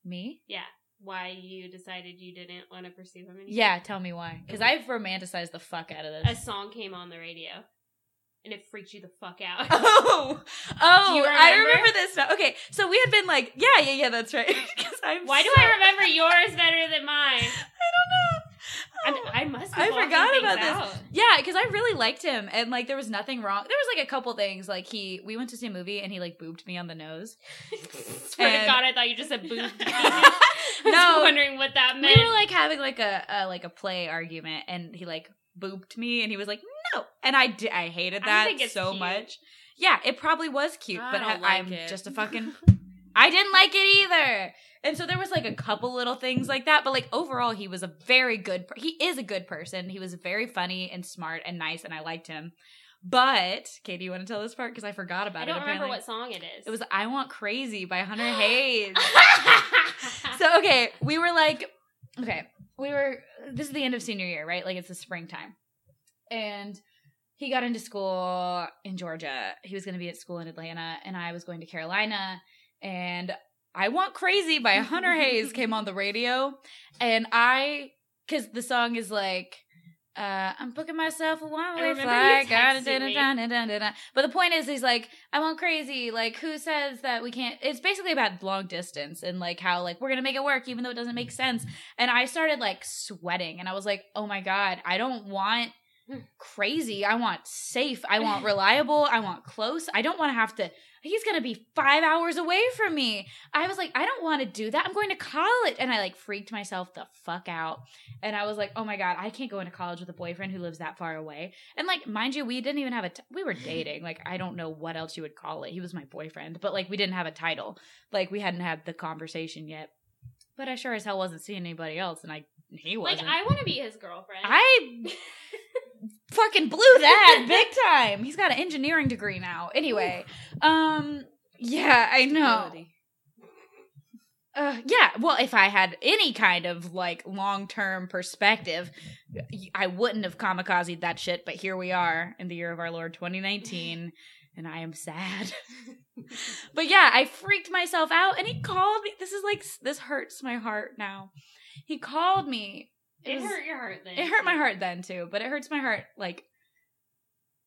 me? Yeah, why you decided you didn't want to pursue him anymore. Yeah, tell me why. Because I've romanticized the fuck out of this. a song came on the radio, and it freaked you the fuck (laughs) out. Oh, (laughs) oh! You I remember? remember this now. Okay, so we had been like, yeah, yeah, yeah, that's right. (laughs) I'm Why do I remember yours better than mine? I don't know. I'm. I must. I forgot about this. out. Yeah, because I really liked him, and like there was nothing wrong. There was like a couple things. Like he, we went to see a movie, and he like booped me on the nose. (laughs) Swear And- to God, I thought you just said boob. (laughs) (laughs) I was No. wondering what that meant. we were like having like a, a like a play argument, and he like booped me, and he was like no, and I I hated that it's so cute. much. Yeah, it probably was cute, I but I, like it. just a fucking. I didn't like it either. And so there was like a couple little things like that, but like overall he was a very good per- he is a good person. He was very funny and smart and nice and I liked him. But, Katie, you want to tell this part cuz I forgot about it. I don't remember what song it is. It was I Want Crazy by Hunter (gasps) Hayes. (laughs) so okay, we were like okay, we were this is the end of senior year, right? Like it's the springtime. And he got into school in Georgia. He was going to be at school in Atlanta and I was going to Carolina and I Want Crazy by Hunter Hayes (laughs) came on the radio and I cuz the song is like uh, I'm booking myself a one way flight. But the point is, he's like, I want crazy. Like, who says that we can't? It's basically about long distance and like how like we're gonna make it work even though it doesn't make sense. And I started like sweating, and I was like, oh my god, I don't want crazy. I want safe. I want (laughs) reliable. I want close. I don't want to have to. He's gonna be five hours away from me. I was like, I don't want to do that. I'm going to college, and I like freaked myself the fuck out. And I was like, oh my god, I can't go into college with a boyfriend who lives that far away. And like, mind you, we didn't even have a. T- we were dating. Like, I don't know what else you would call it. He was my boyfriend, but like, we didn't have a title. Like, we hadn't had the conversation yet. but I sure as hell wasn't seeing anybody else, and I he wasn't. Like, I want to be his girlfriend. I (laughs) fucking blew that (laughs) big time. He's got an engineering degree now. Anyway, um, yeah, I know. Uh, yeah, well, if I had any kind of like long term perspective, I wouldn't have kamikaze that shit. But here we are in the year of our Lord 2019, (laughs) and I am sad. (laughs) but yeah, I freaked myself out, and he called me. This is like this hurts my heart now. He called me. It was- hurt your heart then. It hurt my heart then too, but it hurts my heart like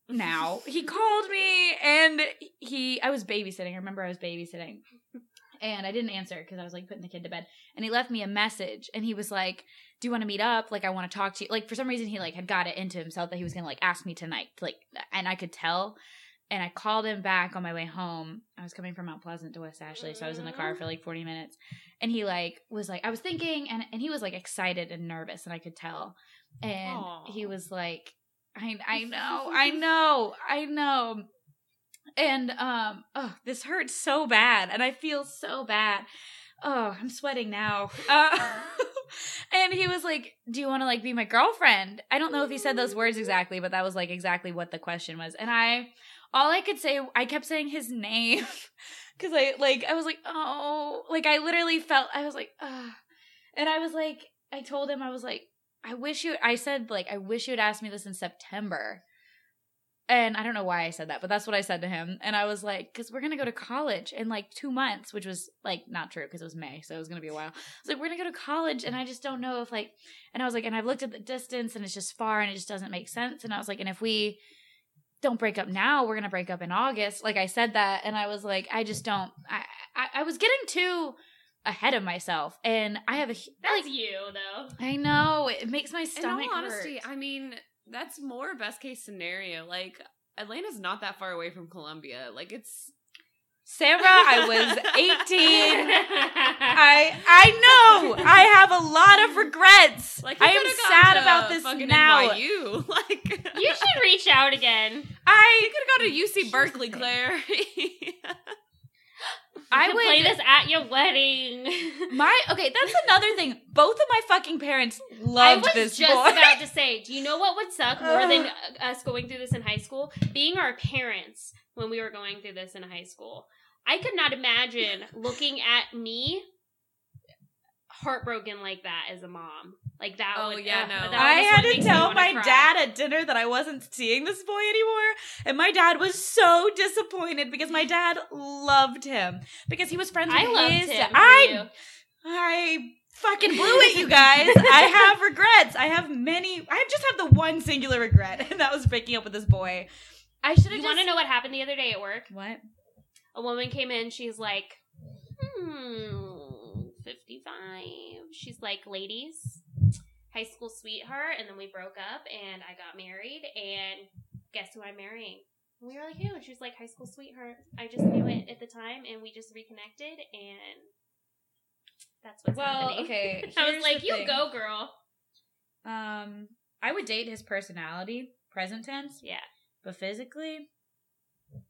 now. he called me and he I was babysitting. I remember I was babysitting. And I didn't answer because I was like putting the kid to bed. And he left me a message and he was like, Do you want to meet up? Like I want to talk to you. Like for some reason he like had got it into himself that he was gonna like ask me tonight. Like and I could tell. And I called him back on my way home. I was coming from Mount Pleasant to West Ashley, so I was in the car mm-hmm. for like 40 minutes. And he like was like, I was thinking and and he was like excited and nervous, and I could tell. And Aw. he was like, I I (laughs) know, I know, I know. And um oh, this hurts so bad and I feel so bad. Oh, I'm sweating now. (laughs) Uh, (laughs) and he was like, "Do you want to like be my girlfriend?" I don't know if he said those words exactly, but that was like exactly what the question was. And I all I could say I kept saying his name cuz I like I was like, "Oh, like I literally felt I was like, Ugh. And I was like I told him I was like, "I wish you I said like I wish you had asked me this in September." And I don't know why I said that, but that's what I said to him. And I was like, because we're going to go to college in like two months, which was like not true because it was May. So it was going to be a while. I was like, we're going to go to college. And I just don't know if like, and I was like, and I've looked at the distance and it's just far and it just doesn't make sense. And I was like, and if we don't break up now, we're going to break up in August. Like I said that. And I was like, I just don't, I, I, I was getting too ahead of myself. And I have a, That's like, you though. I know it makes my stomach. In all honesty, hurt. I mean, that's more best case scenario. Like, Atlanta's not that far away from Columbia. Like, it's. Sarah, I was 18. (laughs) I I know. I have a lot of regrets. Like, I am sad about this now. NYU. (laughs) Like, you should reach out again. I You could have gone to UC Berkeley, Claire. (laughs) I would play this at your wedding. my okay. That's another thing. Both of my fucking parents loved this. I loved was this just boy. about to say, do you know what would suck more than uh, (sighs) us going through this in high school? Being our parents when we were going through this in high school. I could not imagine looking at me heartbroken like that as a mom. Like that Oh, would, yeah, uh, no. that I had to tell my cry. dad at dinner that I wasn't seeing this boy anymore, and my dad was so disappointed because my dad loved him because he was friends with I loved his. him. I. I fucking blew it, you guys. I have regrets. I have many. I just have the one singular regret, and that was breaking up with this boy. I should have. You want to know what happened the other day at work? what? A woman came in. She's like, hmm, 55. She's like, ladies, high school sweetheart. And then we broke up and I got married. And guess who I'm marrying? And we were like, who? And she was like, high school sweetheart. I just knew it at the time and we just reconnected. And that's what's Well, happening. okay. (laughs) I was like, you thing. go, girl. Um, I would date his personality, present tense, Yeah. but physically,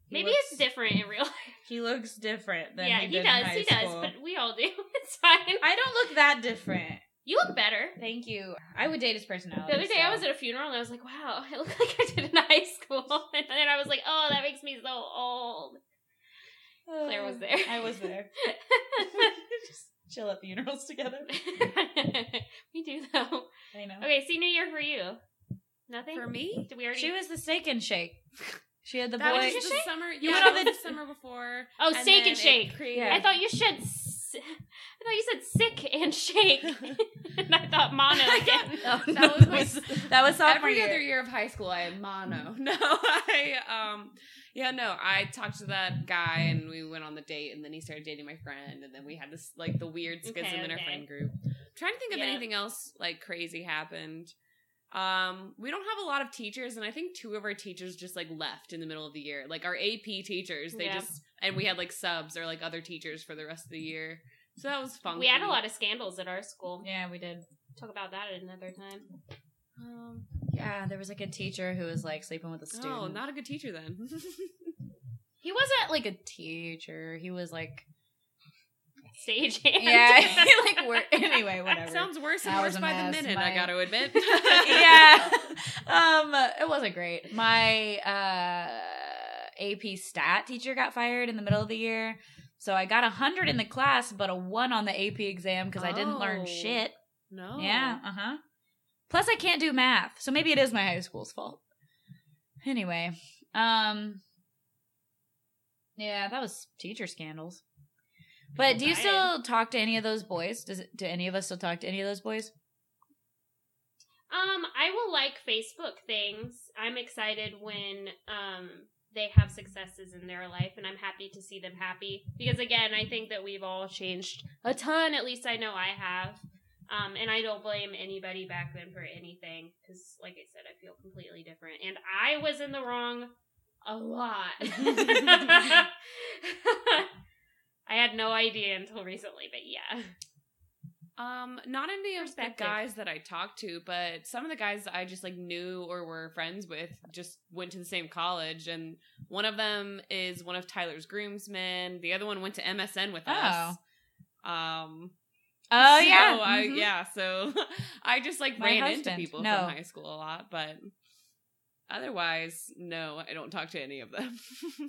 he Maybe looks- it's different in real (laughs) life. He looks different than yeah, he, he, does. He does. school. But we all do. (laughs) It's fine. I don't look that different. You look better. Thank you. I would date his personality. The other day I was at a funeral and I was like, wow, (laughs) I look like I did in high school. And then I was like, oh, that makes me so old. Claire was there. I was there. Just chill at funerals together. we do though. I know. Okay, see New Year for you. Nothing? For me? Did we already She was the steak and shake. She had the That boy. was just the summer. You yeah, went on the- the summer before. Oh, and steak and shake. created- Yeah. I thought you should s- I thought you said sick and shake. (laughs) and I thought mono (laughs) again. Oh, That no, was my- that was sophomore Every year. other year of high school, I had mono. (laughs) No, I um, yeah, no, I talked to that guy and we went on the date, and then he started dating my friend, and then we had this like the weird schism Okay, in our friend group. I'm trying to think of Yeah. anything else like crazy happened. Um, we don't have a lot of teachers, and I think two of our teachers just like left in the middle of the year. Like our AP teachers, they Yeah. just and we had like subs or like other teachers for the rest of the year. So that was fun. We had a lot of scandals at our school. yeah, we did. Talk about that at another time. Um, Yeah, there was like a teacher who was like sleeping with a student. oh, not a good teacher then. (laughs) He wasn't like a teacher. He was like stage (laughs) hand. yeah, (laughs) (laughs) like we're anyway, whatever. Sounds worse and That worse by the minute. My- I got to admit. yeah. Um, it wasn't great. My uh AP stat teacher got fired in the middle of the year. So I got a hundred in the class, but a one on the AP exam because I didn't Oh. learn shit. No. Yeah, uh huh. Plus, I can't do math, so maybe it is my high school's fault. Anyway, um, yeah, that was teacher scandals. But do you still talk to any of those boys? Does it, do any of us still talk to any of those boys? Um, I will like Facebook things. I'm excited when um they have successes in their life and I'm happy to see them happy. Because again, I think that we've all changed a ton, at least I know I have. Um, and I don't blame anybody back then for anything because, like I said, I feel completely different. And I was in the wrong a lot. (laughs) (laughs) I had no idea until recently, but yeah. Um, not any of the guys that I talked to, but some of the guys I just like knew or were friends with just went to the same college, and one of them is one of Tyler's groomsmen. The other one went to MSN with us. Um, Oh so yeah, I, Mhm. yeah. So (laughs) I just like My ran husband, into people no. from high school a lot, but otherwise, no, I don't talk to any of them. (laughs)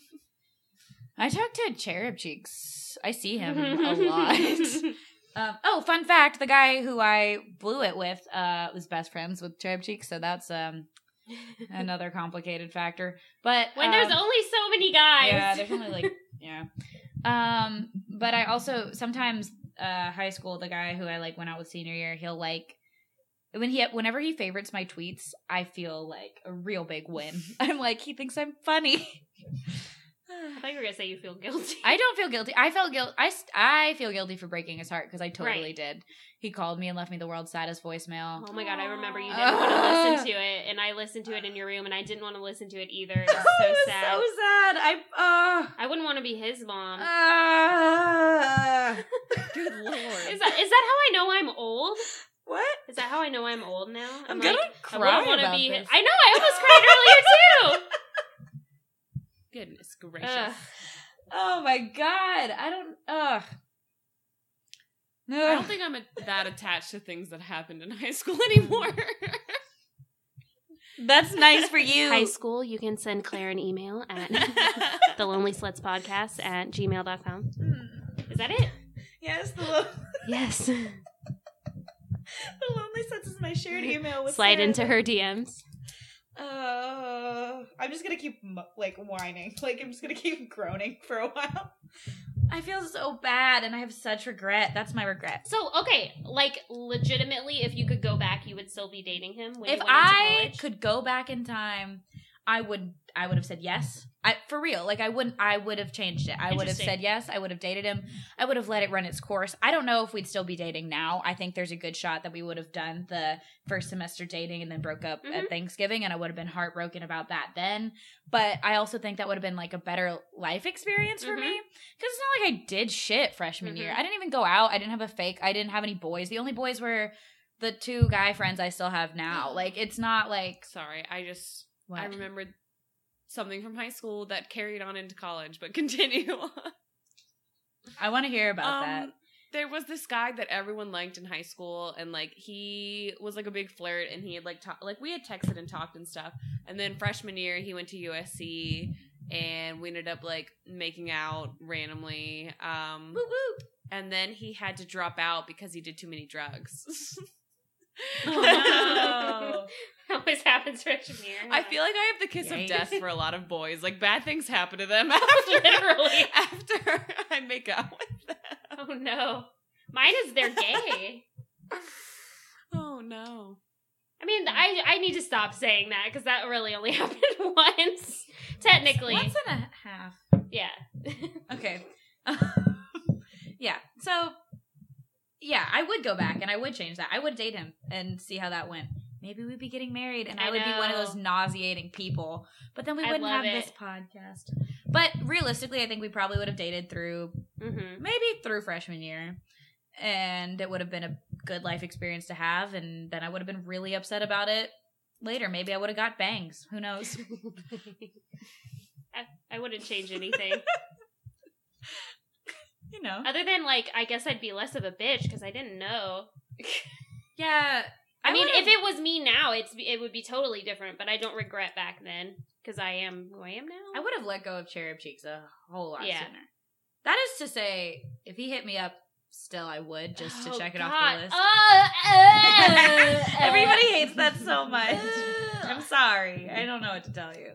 I talk to Cherub Cheeks. I see (laughs) him a lot. (laughs) Um, oh, fun fact: the guy who I blew it with uh, was best friends with Cherub Cheeks, so that's um, another complicated factor. But when there's um, only so many guys. yeah, there's only like yeah. Um, but I also sometimes uh, high school the guy who I like went out with senior year, he'll like when he whenever he favorites my tweets, I feel like a real big win. (laughs) I'm like he thinks I'm funny. (sighs) I thought you were gonna say you feel guilty. I don't feel guilty. I felt guilt. I st- I feel guilty for breaking his heart because I totally Right. did. He called me and left me the world's saddest voicemail. Oh my god, I remember you didn't want to listen (sighs) to it, and I listened to it in your room, and I didn't want to listen to it either. It (laughs) was so It was sad. So sad. I uh, I wouldn't want to be his mom. uh (laughs) (laughs) Good lord. is that is that how I know I'm old? what? Is that how I know I'm old now? I'm like, gonna I cry to about be. this. I know. I almost cried earlier too. Goodness gracious. Ugh. Oh my god. I don't. Ugh. No. I don't think I'm a- that attached to things that happened in (laughs) high school anymore. (laughs) That's nice for you. High school, you can send Claire an email at (laughs) the Lonely Sluts Podcast at gmail.com. Hmm. Is that it? Yes, the, lo- Yes. the lonely sense is my shared email with Slide Sarah. into her DMs. Uh, I'm just gonna keep like whining. (laughs) Like I'm just gonna keep groaning for a while. I feel so bad, and I have such regret. That's my regret. So, okay, like legitimately, if you could go back, you would still be dating him when if you went I college? could go back in time, I would. I would have said yes. I for real. Like I wouldn't. I would have changed it. I would have said yes. I would have dated him. I would have let it run its course. I don't know if we'd still be dating now. I think there's a good shot that we would have done the first semester dating and then broke up Mhm. at Thanksgiving, and I would have been heartbroken about that then. But I also think that would have been like a better life experience for Mhm. me because it's not like I did shit freshman year. Mhm. I didn't even go out. I didn't have a fake. I didn't have any boys. The only boys were the two guy friends I still have now. Like it's not like Sorry, I just what? I remembered something from high school that carried on into college, but (laughs) continue. I want to hear about that. Um, There was this guy that everyone liked in high school, and like he was like a big flirt, and he had like talk, like we had texted and talked and stuff. And then freshman year, he went to USC, and we ended up like making out randomly. Um, and then he had to drop out because he did too many drugs. (laughs) Oh, (laughs) always happens freshman year. I feel like I have the kiss Yikes. of death for a lot of boys. Like bad things happen to them (laughs) after Literally. after I make out with them. Oh no. Mine is they're gay. (laughs) Oh no. I mean, I I need to stop saying that because that really only happened once. Technically, Once and a half. yeah. Okay. yeah. So, yeah, I would go back and I would change that. I would date him and see how that went. Maybe we'd be getting married and I, I would be one of those nauseating people. But then we wouldn't have this podcast. But realistically, I think we probably would have dated through hmm maybe through freshman year. And it would have been a good life experience to have. And then I would have been really upset about it later. Maybe I would have got bangs. Who knows? (laughs) I, I wouldn't change anything. (laughs) you know. Other than like, I guess I'd be less of a bitch because I didn't know. (laughs) Yeah. I, mean, would've- if it was me now, it's it would be totally different. But I don't regret back then because I am who I am now. I would have let go of cherub cheeks a whole lot Yeah. sooner. That is to say, if he hit me up, still I would just to Oh, check it off the list. Uh, (laughs) uh, Everybody hates that so much. (laughs) I'm sorry. I don't know what to tell you.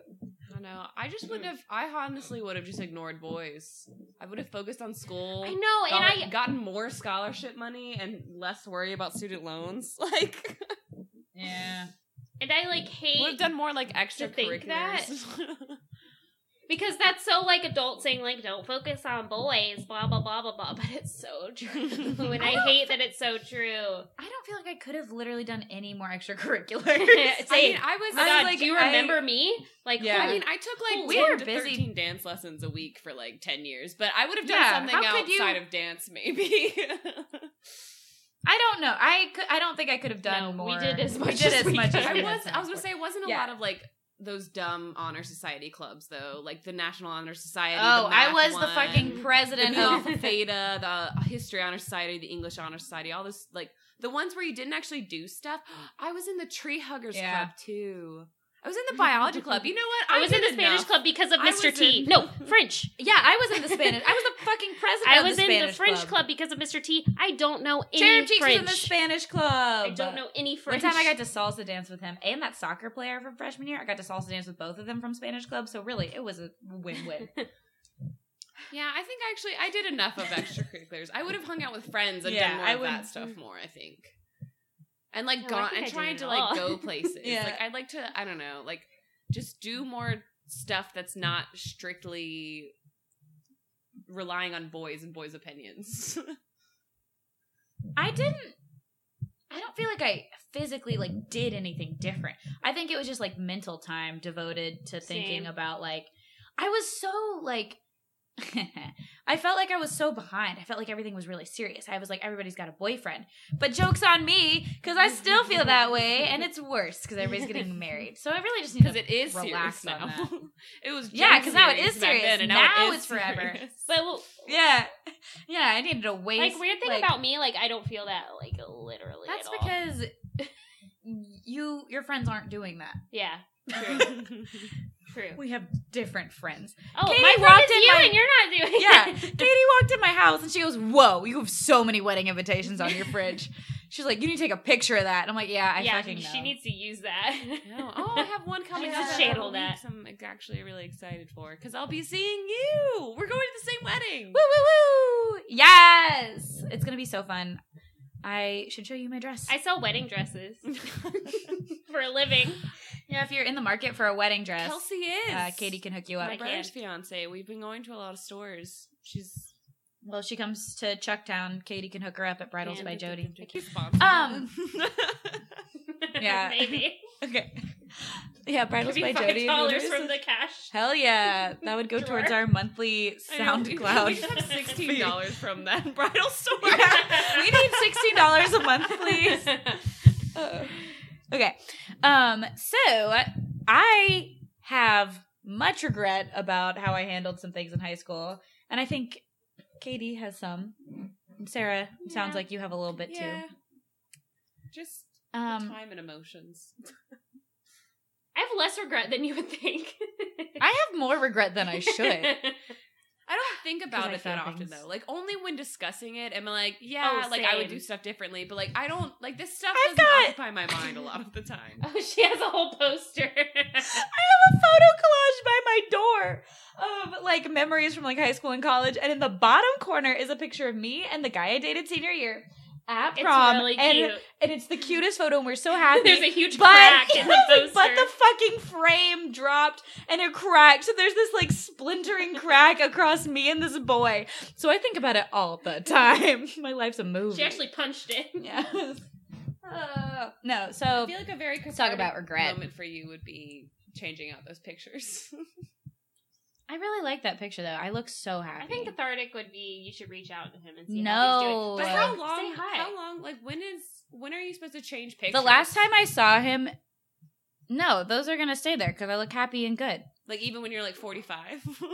I know. I just wouldn't have. I honestly would have just ignored boys. I would have focused on school. I know, and I gotten more scholarship money and less worry about student loans. (laughs) Like, Yeah. and I like hate. would have done more like to think that. (laughs) extracurriculars. because that's so like adult saying like don't focus on boys, blah blah blah blah blah. (laughs) But it's so true, (laughs) and I hate that it's so true. I don't feel like I could have literally done any more (laughs) extracurriculars. I mean, I was. Oh my I god, like- do you I- remember me? Like, Yeah. I mean, I took like We 10 were to busy. 13 dance lessons a week for like 10 years, but I would have done Yeah, something how could you- outside of dance, maybe. I don't know. I could, I don't think I could have done No, more. we did as We much did as as we much could. as I was. I was gonna say, it wasn't a Yeah. lot of like those dumb honor society clubs though, like the National Honor Society. Oh, I was the fucking president Nu of. Alpha Theta, the (laughs) History Honor Society, the English Honor Society, all this like the ones where you didn't actually do stuff. (gasps) I was in the Tree Huggers Yeah. Club too. I was in the biology mm-hmm. club. You know what? I was in did the Spanish enough. club because of I Mr. T. in- No, French. Yeah, I was in the Spanish. I was the fucking president. I of was the in the French club. club. because of Mr. T. I don't know any Cherub Cheeks French. was in the Spanish club. I don't know any French. One time I got to salsa dance with him and that soccer player from freshman year. I got to salsa dance with both of them from Spanish club. So really, it was a win-win. (laughs) Yeah, I think actually I did enough of (laughs) extracurriculars. I would have hung out with friends and Yeah, done more I of would- that stuff mm. more. I think, and like No, gone and trying to all. like go (laughs) places. Yeah. Like I'd like to. I don't know. Like just do more stuff that's not strictly relying on boys and boys' opinions. (laughs) I didn't. I don't feel like I physically like did anything different. I think it was just like mental time devoted to thinking Same. about like I was so like (laughs) I felt like I was so behind. I felt like everything was really serious. I was like everybody's got a boyfriend. But jokes on me cuz I still feel that way and it's worse cuz everybody's getting (laughs) married. So I really just need Because to it is relax serious on now. that. (laughs) it was Yeah, because now it is serious. then, and Now it is it's forever. But well, Yeah. Yeah, I needed a waste like weird thing like- about me, like I don't feel that like literally. That's at all. because you your friends aren't doing that. yeah, true, true. We have different friends. Oh, Katie my friend walked is in you, my- and you're not doing. Yeah. it. (laughs) Katie walked in my house and she goes, Whoa, you have so many wedding invitations on your fridge. She's like, You need to take a picture of that. And I'm like, Yeah, I yeah, fucking know. she needs to use that. No. Oh, I have one (laughs) coming up needs to a channel couple that. I'm actually really excited for because I'll be seeing you. We're going to the same wedding. Woo woo woo! Yes! It's gonna be so fun. I should show you my dress. I sell wedding dresses (laughs) (laughs) for a living. yeah, if you're in the market for a wedding dress, Kelsey is. uh, Katie can hook you up. my brother's fiance. We've been going to a lot of stores. She's Well, she comes to Chucktown, Katie can hook her up at Bridals Man, by Jody. Um, (laughs) Yeah. maybe. Okay. Yeah, Bridals Give by five Jody. dollars from the cash. Hell yeah, that would go Drawer. towards our monthly SoundCloud. We should have (laughs) sixteen dollars from that (laughs) bridal (laughs) store. Yeah, we need sixteen dollars a month, please. Okay, um, so I have much regret about how I handled some things in high school, and I think Katie has some. Sarah sounds like you have a little bit Yeah. too. Just Um, time and emotions. I have less regret than you would think. I have more regret than I should. (laughs) I don't think about it that often things. though. Like only when discussing it, am I like, yeah, Oh, like I would do stuff differently, but like I don't like this stuff I've doesn't got- occupy my mind a lot of the time. (laughs) oh, she has a whole poster. (laughs) I have a photo collage by my door of like memories from like high school and college, and in the bottom corner is a picture of me and the guy I dated senior year at it's prom, really and cute. and it's the cutest photo, and we're so happy. (laughs) There's a huge but, crack (laughs) in the poster. but the fucking frame dropped and it cracked. So there's this like splintering crack (laughs) across me and this boy. So I think about it all the time. My life's a movie. she actually punched it. yes. Uh, no, so I feel like a very Let's talk about regret. moment for you would be changing out those pictures. I really like that picture though. I look so happy. I think cathartic would be you should reach out to him and see No. how he's doing. but how Say long? hi. How long? Like when is when are you supposed to change pictures? The last time I saw him, no, those are gonna stay there because I look happy and good. like even when you're like 45. (laughs)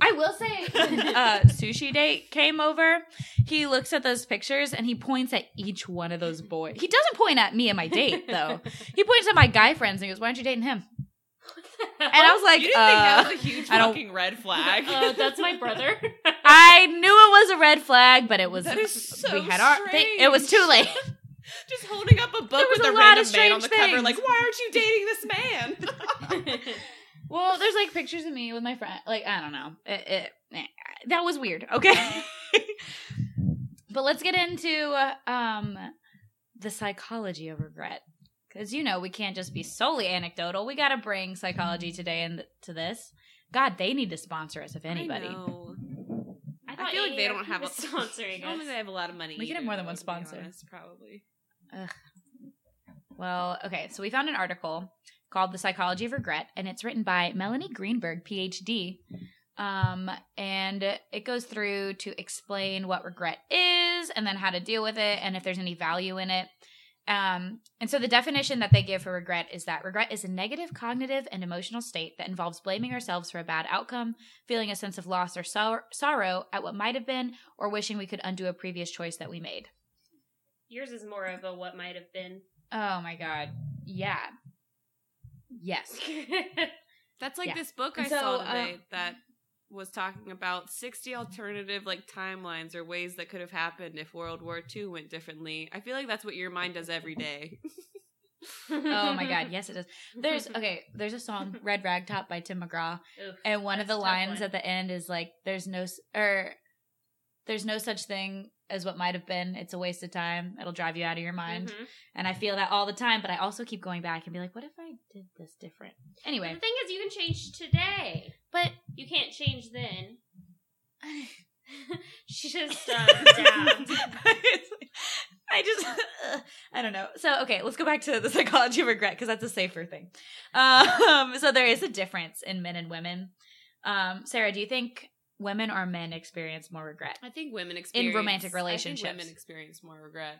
I will say, (laughs) (laughs) when uh, sushi date came over, he looks at those pictures and he points at each one of those boys. He doesn't point at me and my date though. He points at my guy friends and he goes, "Why aren't you dating him?" And I was like, you didn't think uh, that was a huge fucking red (laughs) flag. Uh, that's my brother. (laughs) I knew it was a red flag, but it was. That is so we had our. They, it was too late. (laughs) Just holding up a book with a a, lot random of man on the cover, things. like, why aren't you dating this man? Well, there's like pictures of me with my friend. Like I don't know. It, it eh, that was weird. Okay. but let's get into uh, um the psychology of regret because you know we can't just be solely anecdotal. We got to bring psychology today into this. God, they need to sponsor us if anybody. I, know. I, I thought feel like they don't have a was (laughs) sponsoring (laughs) I don't think they have a lot of money. We could have more than one though, to be sponsor. honest, probably. Well, okay, so we found an article called The Psychology of Regret, and it's written by Melanie Greenberg, PhD. Um, and it goes through to explain what regret is and then how to deal with it and if there's any value in it. Um, and so the definition that they give for regret is that regret is a negative cognitive and emotional state that involves blaming ourselves for a bad outcome, feeling a sense of loss or sor- sorrow at what might have been, or wishing we could undo a previous choice that we made. Yours is more of a what might have been. Oh my God. Yeah. Yes. (laughs) That's like Yeah. this book I so, saw um, today that was talking about 60 alternative like timelines or ways that could have happened if World War II went differently. I feel like that's what your mind does every day. (laughs) Oh my god, (laughs) yes it does. There's okay, there's a song (laughs) Red Ragtop by Tim McGraw, Oof, and one of the that's a tough lines one. at the end is like, "There's no or er, there's no such thing as what might have been. It's a waste of time. It'll drive you out of your mind." Mhm. And I feel that all the time, but I also keep going back and be like, "What if I did this different?" But Anyway, the thing is, you can change today, but you can't change then. She's (laughs) (laughs) just (laughs) um, down. I just, I don't know. So, okay, let's go back to the psychology of regret because that's a safer thing. Um, so there is a difference in men and women. Um, Sarah, do you think women or men experience more regret? I think women experience in romantic I relationships. think women experience more regret.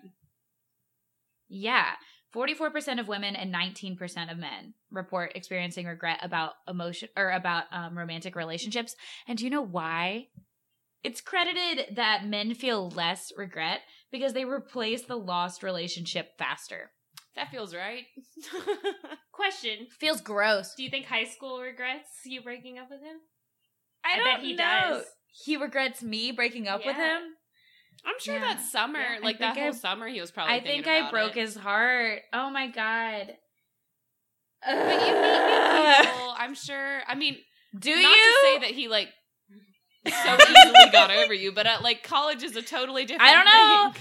Yeah. 44% of women and 19% of men report experiencing regret about emotion or about um, romantic relationships. And do you know why? It's credited that men feel less regret because they replace the lost relationship faster. That feels right. (laughs) Question: Feels gross. Do you think high school regrets you breaking up with him? I, I don't bet he know. does. He regrets me breaking up with him. I'm sure Yeah. that summer, Yeah, like that whole I- summer, he was probably. I think I broke it. his heart. Oh my god. But you meet new (laughs) people. I'm sure. I mean, Do not you? to say that he like so easily got over you, but at like college is a totally different. I don't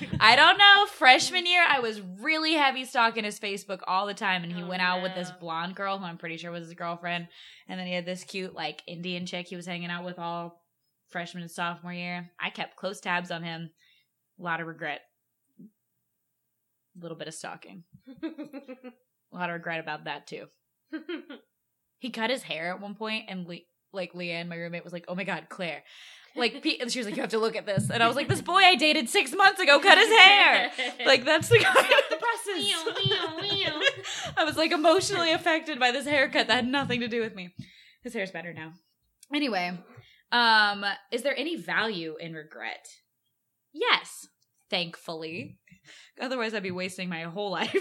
know. (laughs) I don't know. Freshman year, I was really heavy stalking his Facebook all the time, and he Oh, went out with this blonde girl who I'm pretty sure was his girlfriend, and then he had this cute like Indian chick he was hanging out with all freshman and sophomore year. I kept close tabs on him. A lot of regret. A little bit of stalking. (laughs) A lot of regret about that too. He cut his hair at one point, and Le- like Leanne, my roommate, was like, "Oh my god, Claire." Like, (laughs) Pete, and she was like, "You have to look at this," and I was like, "This boy I dated six months ago cut his hair." (laughs) Like that's the guy. the presses. (laughs) I was like emotionally affected by this haircut that had nothing to do with me. His hair's better now. Anyway, um, is there any value in regret? Yes, thankfully. Otherwise, I'd be wasting my whole life.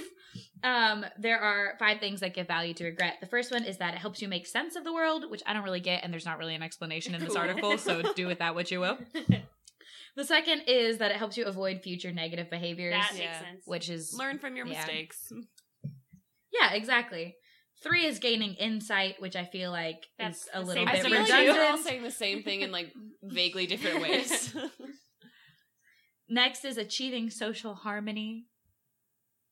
Um, there are five things that give value to regret. The first one is that it helps you make sense of the world, which I don't really get, and there's not really an explanation in this Cool. article, so do with that what you will. (laughs) The second is that it helps you avoid future negative behaviors, that Yeah. makes sense. which is Learn from your Yeah. mistakes. Yeah, exactly. Three is gaining insight, which I feel like That's is a the little same I bit thing feel as like you. we're all saying the same thing in like (laughs) vaguely different ways. (laughs) Next is achieving social harmony.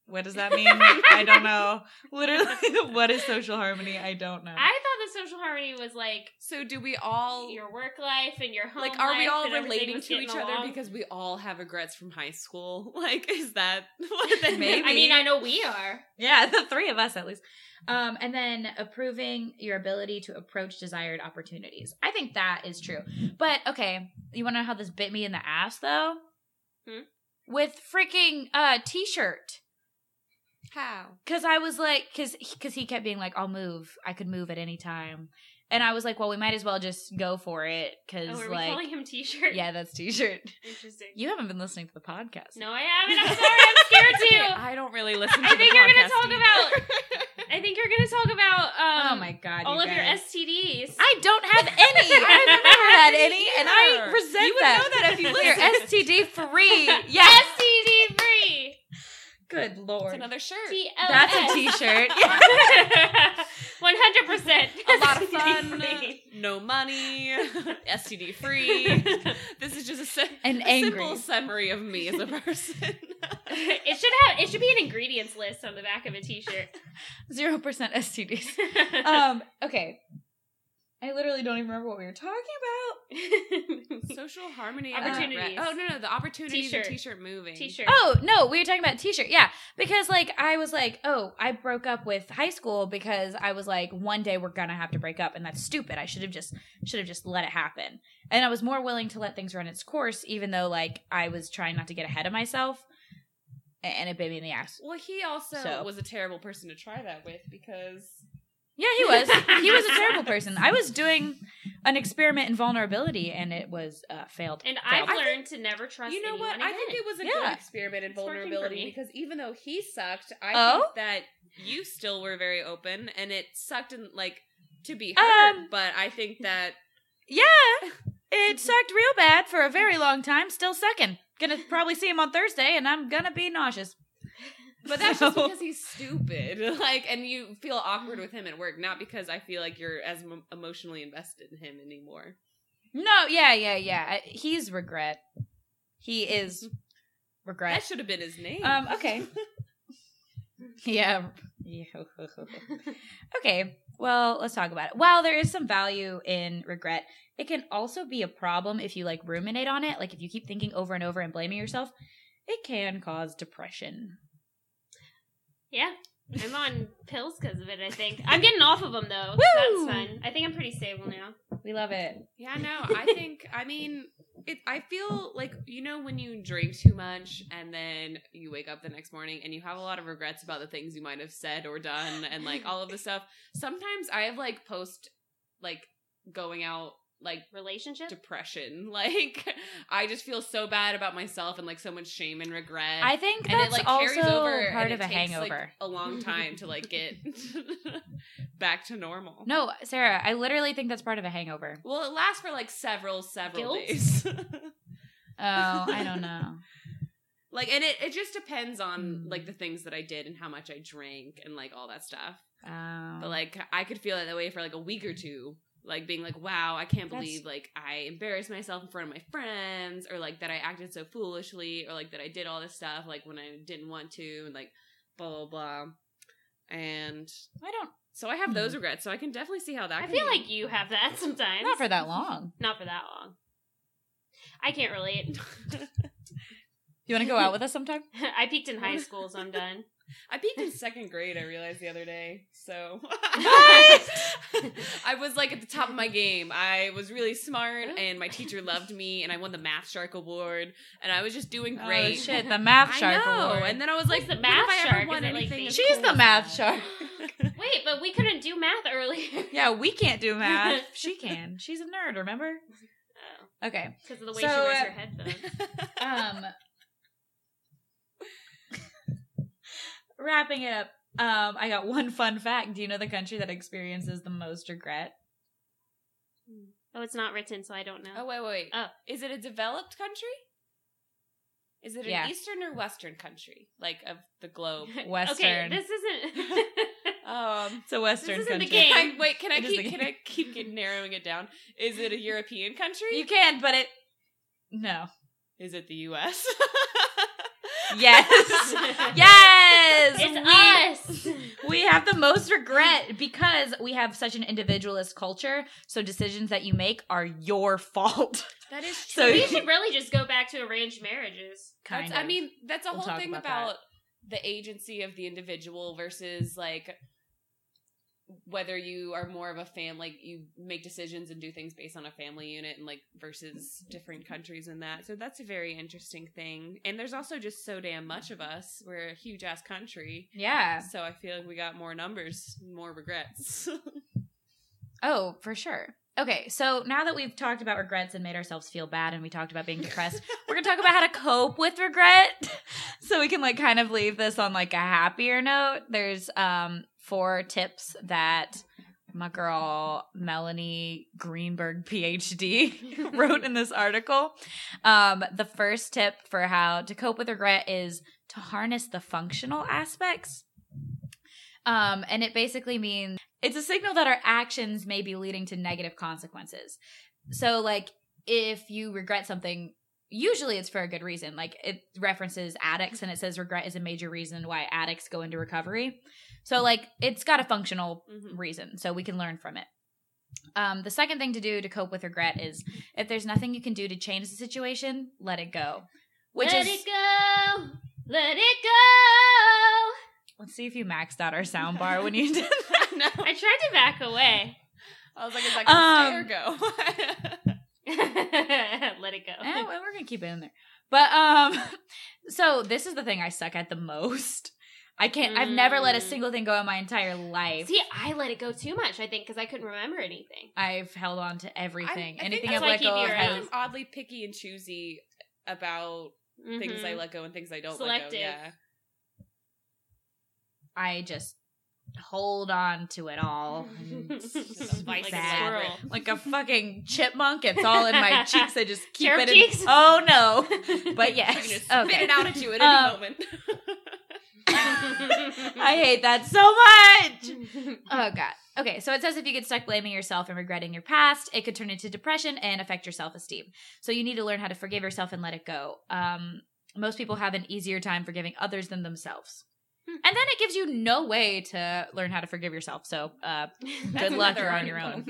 What does that mean? I don't know. Literally, (laughs) what is social harmony? I don't know. I thought the social harmony was like so do we all your work life and your home like are we all relating to getting each other because we all have regrets from high school? (laughs) Like is that (laughs) what that Maybe. I mean, I know we are. yeah, the three of us at least. Um, and then approving your ability to approach desired opportunities. I think that is true. But okay, you want to know how this bit me in the ass though? Hmm? With freaking uh t-shirt. How? Cause I was like, cause, cause he kept being like, I'll move. I could move at any time. and I was like, well, we might as well just go for it because Oh, are we like, calling him T-shirt? yeah, that's t-shirt. Interesting. You haven't been listening to the podcast. no, I haven't. I'm sorry. I'm scared (laughs) too. I don't really listen. to I think the you're gonna talk either. (laughs) I think you're gonna talk about um, oh my god, all you of your. STDs. I don't have any. I've never had (laughs) any, and I resent You would that. know that if you listen. You're. STD free. Yes. Good lord. It's another shirt. TLS. That's a T-shirt. (laughs) (laughs) One hundred percent. a lot of fun, (laughs) no money, STD free. This is just a, sim- And a simple summary of me as a person. it should have. It should be an ingredients list on the back of a T-shirt. Zero percent STDs. Um. Okay. I literally don't even remember what we were talking about. (laughs) Social harmony. Opportunities. regret. Oh no, no, the opportunities T-shirt. of t-shirt moving. T-shirt. Oh no, we were talking about T-shirt. Yeah, because like I was like, oh, I broke up with high school because I was like, one day we're gonna have to break up, and that's stupid. I should have just should have just let it happen. And I was more willing to let things run its course, even though like I was trying not to get ahead of myself, and it bit me in the ass. Well, he also So. was a terrible person to try that with because Yeah, he was. he was a terrible person. I was doing an experiment in vulnerability, and it was uh, failed. And Failed. I've learned to never trust. you know what? anyone I think it was a Yeah. good experiment in It's vulnerability because even though he sucked, I Oh? think that you still were very open, and it sucked in like to be hurt. Um, but I think that Yeah, it sucked real bad for a very long time. Still sucking. Gonna probably see him on Thursday, and I'm gonna be nauseous. But that's So- just (laughs) because he's stupid. (laughs) Like, and you feel awkward with him at work, not because I feel like you're as em- emotionally invested in him anymore. No, yeah, yeah, yeah. He's regret. He is regret. That should have been his name. Um. Okay. (laughs) Yeah. Yeah. okay. Well, let's talk about it. While there is some value in regret, it can also be a problem if you like ruminate on it. Like if you keep thinking over and over and blaming yourself, it can cause depression. Yeah. I'm on pills because of it. I think I'm getting off of them though. so That's fun. I think I'm pretty stable now. We love it. Yeah, no, I think I mean it I feel like you know when you drink too much and then you wake up the next morning and you have a lot of regrets about the things you might have said or done and like all of the stuff. Sometimes I have like post like going out like Relationship. depression. (laughs) Like I just feel so bad about myself and like so much shame and regret. I think and that's it like carries over part of a takes, like, hangover. a long time to like get (laughs) (laughs) back to normal. no, Sarah, I literally think that's part of a hangover. Well, it lasts for like several, several Guilt? days. Oh, I don't know. like, and it, it just depends on Hmm. like the things that I did and how much I drank and like all that stuff. Um, But like, I could feel that way for like a week or two. Like being like, wow, I can't That's- believe like I embarrassed myself in front of my friends, or like that I acted so foolishly, or like that I did all this stuff like when I didn't want to, and like blah blah blah. And I don't. so I have those hmm. regrets. So I can definitely see how that. I feel be. like you have that sometimes. Not for that long. Not for that long. I can't relate. You want to go out with us sometime? (laughs) I peaked in high school, so I'm done. (laughs) I peaked in second grade. I realized the other day. So What? (laughs) I was like at the top of my game. I was really smart, and my teacher loved me, and I won the Math Shark Award, and I was just doing great. Oh shit, the math shark award. And then I was like, the Math Shark? won it like She's (laughs) cool the math Shark. Wait, but we couldn't do math earlier. yeah, we can't do math. she can. She's a nerd. Remember? Oh, Okay. because of the way So, she wears uh, her headphones. Um. Wrapping it up. Um, I got (laughs) one fun fact. Do you know the country that experiences the most regret? Oh, it's not written, so I don't know. oh wait, wait, wait. Oh. Is it a developed country? Is it an Yeah. Eastern or Western country, like of the globe? (laughs) Western. Okay, this isn't. (laughs) Um, It's a Western This isn't the game. I, wait, can I It is keep can. I keep get, narrowing it down? Is it a European country? You can, but it. No. Is it the U.S.? Yes. (laughs) yes. it's we, us. we have the most regret because we have such an individualist culture. So decisions that you make are your fault. that is true. (laughs) So true. we should really just go back to arranged marriages. Kind That's, of. I mean, that's a We'll whole thing about about, the agency of the individual versus like whether you are more of a fam like you make decisions and do things based on a family unit and like versus different countries and that. So that's a very interesting thing. And there's also just so damn much of us. We're a huge ass country. yeah. So I feel like we got more numbers, more regrets. (laughs) Oh, for sure. Okay, so now that we've talked about regrets and made ourselves feel bad and we talked about being depressed, (laughs) we're going to talk about how to cope with regret (laughs) so we can like kind of leave this on like a happier note. There's um four tips that my girl Melanie Greenberg PhD (laughs) wrote in this article. Um the first tip for how to cope with regret is to harness the functional aspects. Um and it basically means it's a signal that our actions may be leading to negative consequences. So, like, if you regret something, usually it's for a good reason. Like, it references addicts and it says regret is a major reason why addicts go into recovery. So, like, it's got a functional Mhm. reason, so we can learn from it. Um, the second thing to do to cope with regret is if there's nothing you can do to change the situation, let it go. Which let is it go. Let it go. let's see if you maxed out our sound bar when you (laughs) did that. no. I tried to back away. I was like, is that Um, gonna stay or go? (laughs) let it go. Well, we're gonna keep it in there. But um, (laughs) so this is the thing I suck at the most. I can't. I've never let a Mm. single thing go in my entire life. See, I let it go too much. I think because I couldn't remember anything. I've held on to everything. I- I Anything I've that's why I let keep go your I'm oddly picky and choosy about things I Mhm. let go and things I don't Selective. let go. Yeah. I just hold on to it all. and it's just like a bad. squirrel. Like a fucking chipmunk. It's all in my (laughs) cheeks. I just keep Sheriff it in. cheeks? Oh no! (laughs) But I'm yes, gonna spit it out at you at Um, any moment. (laughs) (laughs) I hate that so much. (laughs) Oh god. Okay, so it says if you get stuck blaming yourself and regretting your past, it could turn into depression and affect your self-esteem. So you need to learn how to forgive yourself and let it go. Um most people have an easier time forgiving others than themselves. Hmm. And then it gives you no way to learn how to forgive yourself. So, uh (laughs) Good luck, you're on your own.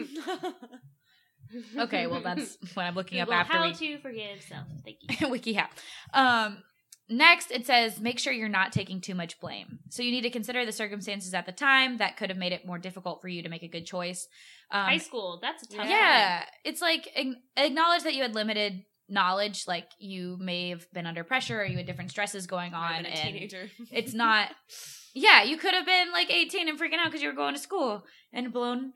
okay, well that's what I'm looking up Google after how we to forgive self. Thank you. WikiHow. Um, next, it says make sure you're not taking too much blame. So you need to consider the circumstances at the time that could have made it more difficult for you to make a good choice. Um, High school. That's a tough. yeah, it's like acknowledge that you had limited knowledge, like you may have been under pressure or you had different stresses going on, and teenager. it's (laughs) not. Yeah, you could have been like 18 and freaking out because you were going to school and blown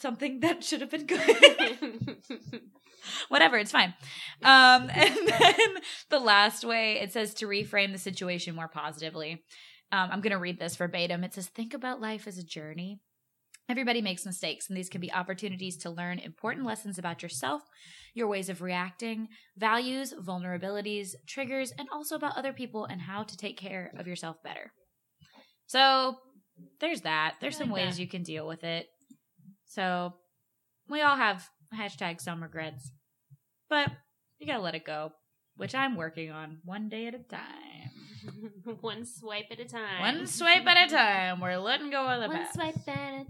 something (laughs) that should have been good. (laughs) (laughs) whatever it's fine. Um (laughs) and then the last way it says to reframe the situation more positively. Um, i'm going to read this verbatim. It says think about life as a journey. Everybody makes mistakes and these can be opportunities to learn important lessons about yourself your ways of reacting values vulnerabilities triggers and also about other people and how to take care of yourself better. So there's that. There's some like ways that. you can deal with it. So we all have hashtag some regrets but you gotta let it go, which I'm working on one day at a time. One swipe at a time. One swipe at a time. We're letting go of the One past. swipe at a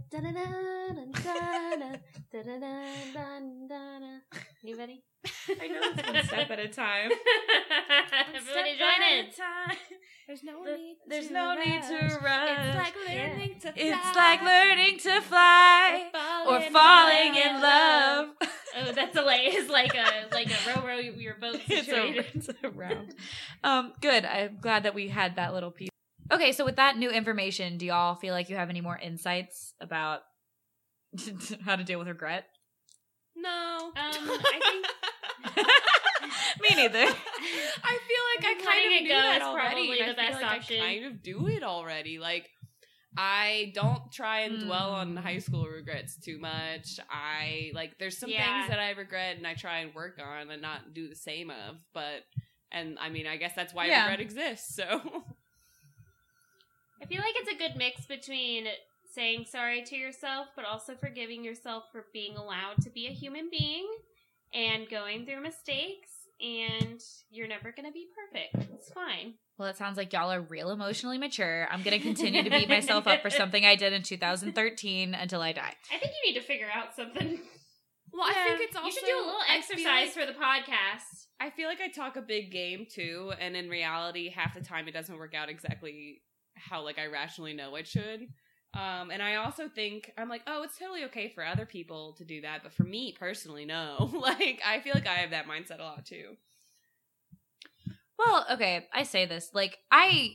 Anybody? I know it's one step at a time. Everybody join in. There's no the, need. There's to no rush. need to rush. It's like learning yeah. to fly. It's like learning to fly or falling, or falling in, in love. Oh, that's a like it's like a like a row row your boat (laughs) it's, situation. a, it's a round. Um, good. I'm glad that we had that little piece. Okay, so with that new information, do y'all feel like you have any more insights about (laughs) how to deal with regret? No. Um, (laughs) I think Me neither. I feel like I kind of it knew go already. probably and the I feel like option. I kind of do it already. Like I don't try and dwell on Mm. high school regrets too much. I like there's some Yeah. things that I regret and I try and work on and not do the same of, but and I mean I guess that's why Yeah. regret exists. So (laughs) I feel like it's a good mix between saying sorry to yourself, but also forgiving yourself for being allowed to be a human being and going through mistakes. And you're never going to be perfect. It's fine. Well, it sounds like y'all are real emotionally mature. I'm going to continue to beat myself up for (laughs) something I did in 2013 until I die. I think you need to figure out something. Well, I think it's also you should do a little exercise like- for the podcast. I feel like I talk a big game too, and in reality, half the time it doesn't work out exactly how like I rationally know it should. Um, and I also think I'm like, oh, it's totally okay for other people to do that, but for me personally, no. (laughs) like, I feel like I have that mindset a lot too. Well, okay, I say this like I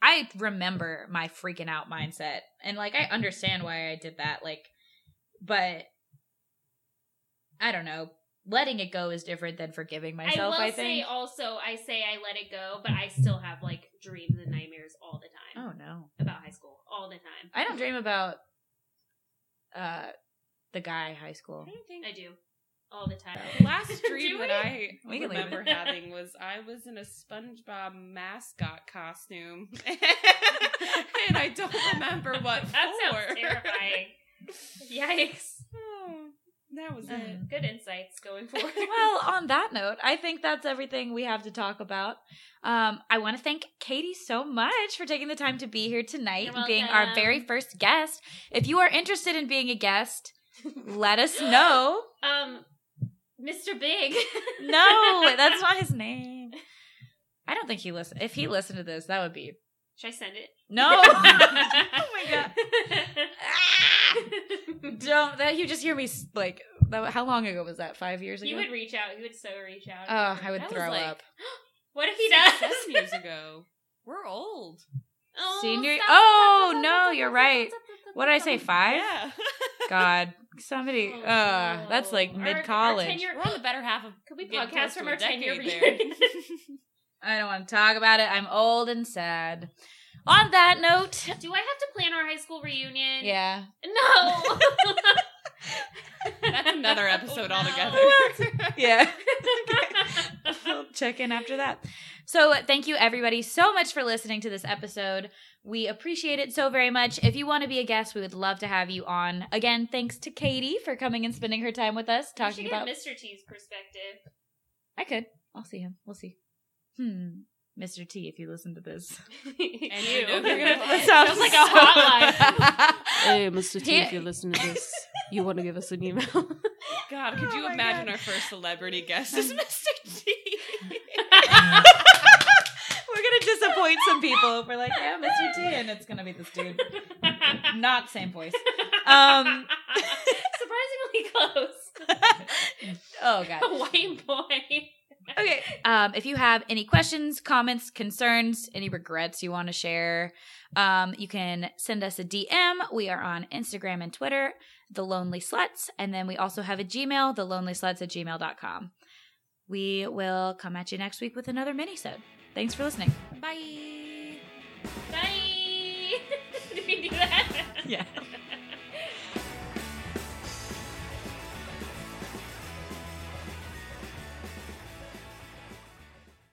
I remember my freaking out mindset and like I understand why I did that like but I don't know. Letting it go is different than forgiving myself. I I, will say think. also, I say I let it go, but I still have like dreams and nightmares all the time oh no, about high school, all the time. I don't dream about uh the guy high school. I don't think I do all the time. The (laughs) last dream that? I (laughs) We can remember having was I was in a SpongeBob mascot costume, (laughs) and I don't remember what That for. sounds terrifying. Yikes! Oh, that was Um, it. Good insights going forward. (laughs) well, on that note, I think that's everything we have to talk about. Um, I want to thank Katie so much for taking the time to be here tonight and being our very first guest. If you are interested in being a guest, (laughs) let us know. um, Mr. Big. (laughs) No, that's not his name. I don't think he listened. If he listened to this, that would be Should I send it? no. My god! (laughs) Don't that you just hear me like? That, how long ago was that? Five years ago. He would reach out. You would so reach out. oh, I would That throw like- up. (gasps) What if he Six, does? seven years (laughs) ago. We're old. Oh, Senior- stop, Oh, stop, stop, no, stop, you're stop, right. stop, stop, stop, What did I say? Five? Yeah. (laughs) God, somebody. Oh, uh, that's like mid college. tenure- We're on the better half of. Could we getting podcast from our 10 year decade reunion? I don't want to talk about it. I'm old and sad. On that note, Do I have to plan our high school reunion? yeah. No. (laughs) That's another episode No. altogether. (laughs) Yeah. (laughs) We'll check in after that. So, thank you everybody so much for listening to this episode. We appreciate it so very much. If you want to be a guest, we would love to have you on. Again, thanks to Katie for coming and spending her time with us We should talking get about. Mr. T's perspective. I could. I'll see him. We'll see. Hmm. Mr. T, if you listen to this. (laughs) And you. you know who you're gonna- (laughs) Sounds like a hotline. (laughs) Hey, Mr. T, if you listen to this, you want to give us an email? God, could Oh you imagine God. our first celebrity guest is Mr. T? We're gonna disappoint some people if we're like, yeah, Mr. T, and it's gonna be this dude. Not same voice. Um Surprisingly close. Oh god. A white boy okay. Um, if you have any questions, comments, concerns, any regrets you want to share, um, you can send us a DM. We are on Instagram and Twitter, The Lonely Sluts. And then we also have a Gmail, thelonelysluts at gmail.com. We will come at you next week with another mini-sode. Thanks for listening. Bye. Bye. (laughs) Did we do that? Yeah. (laughs)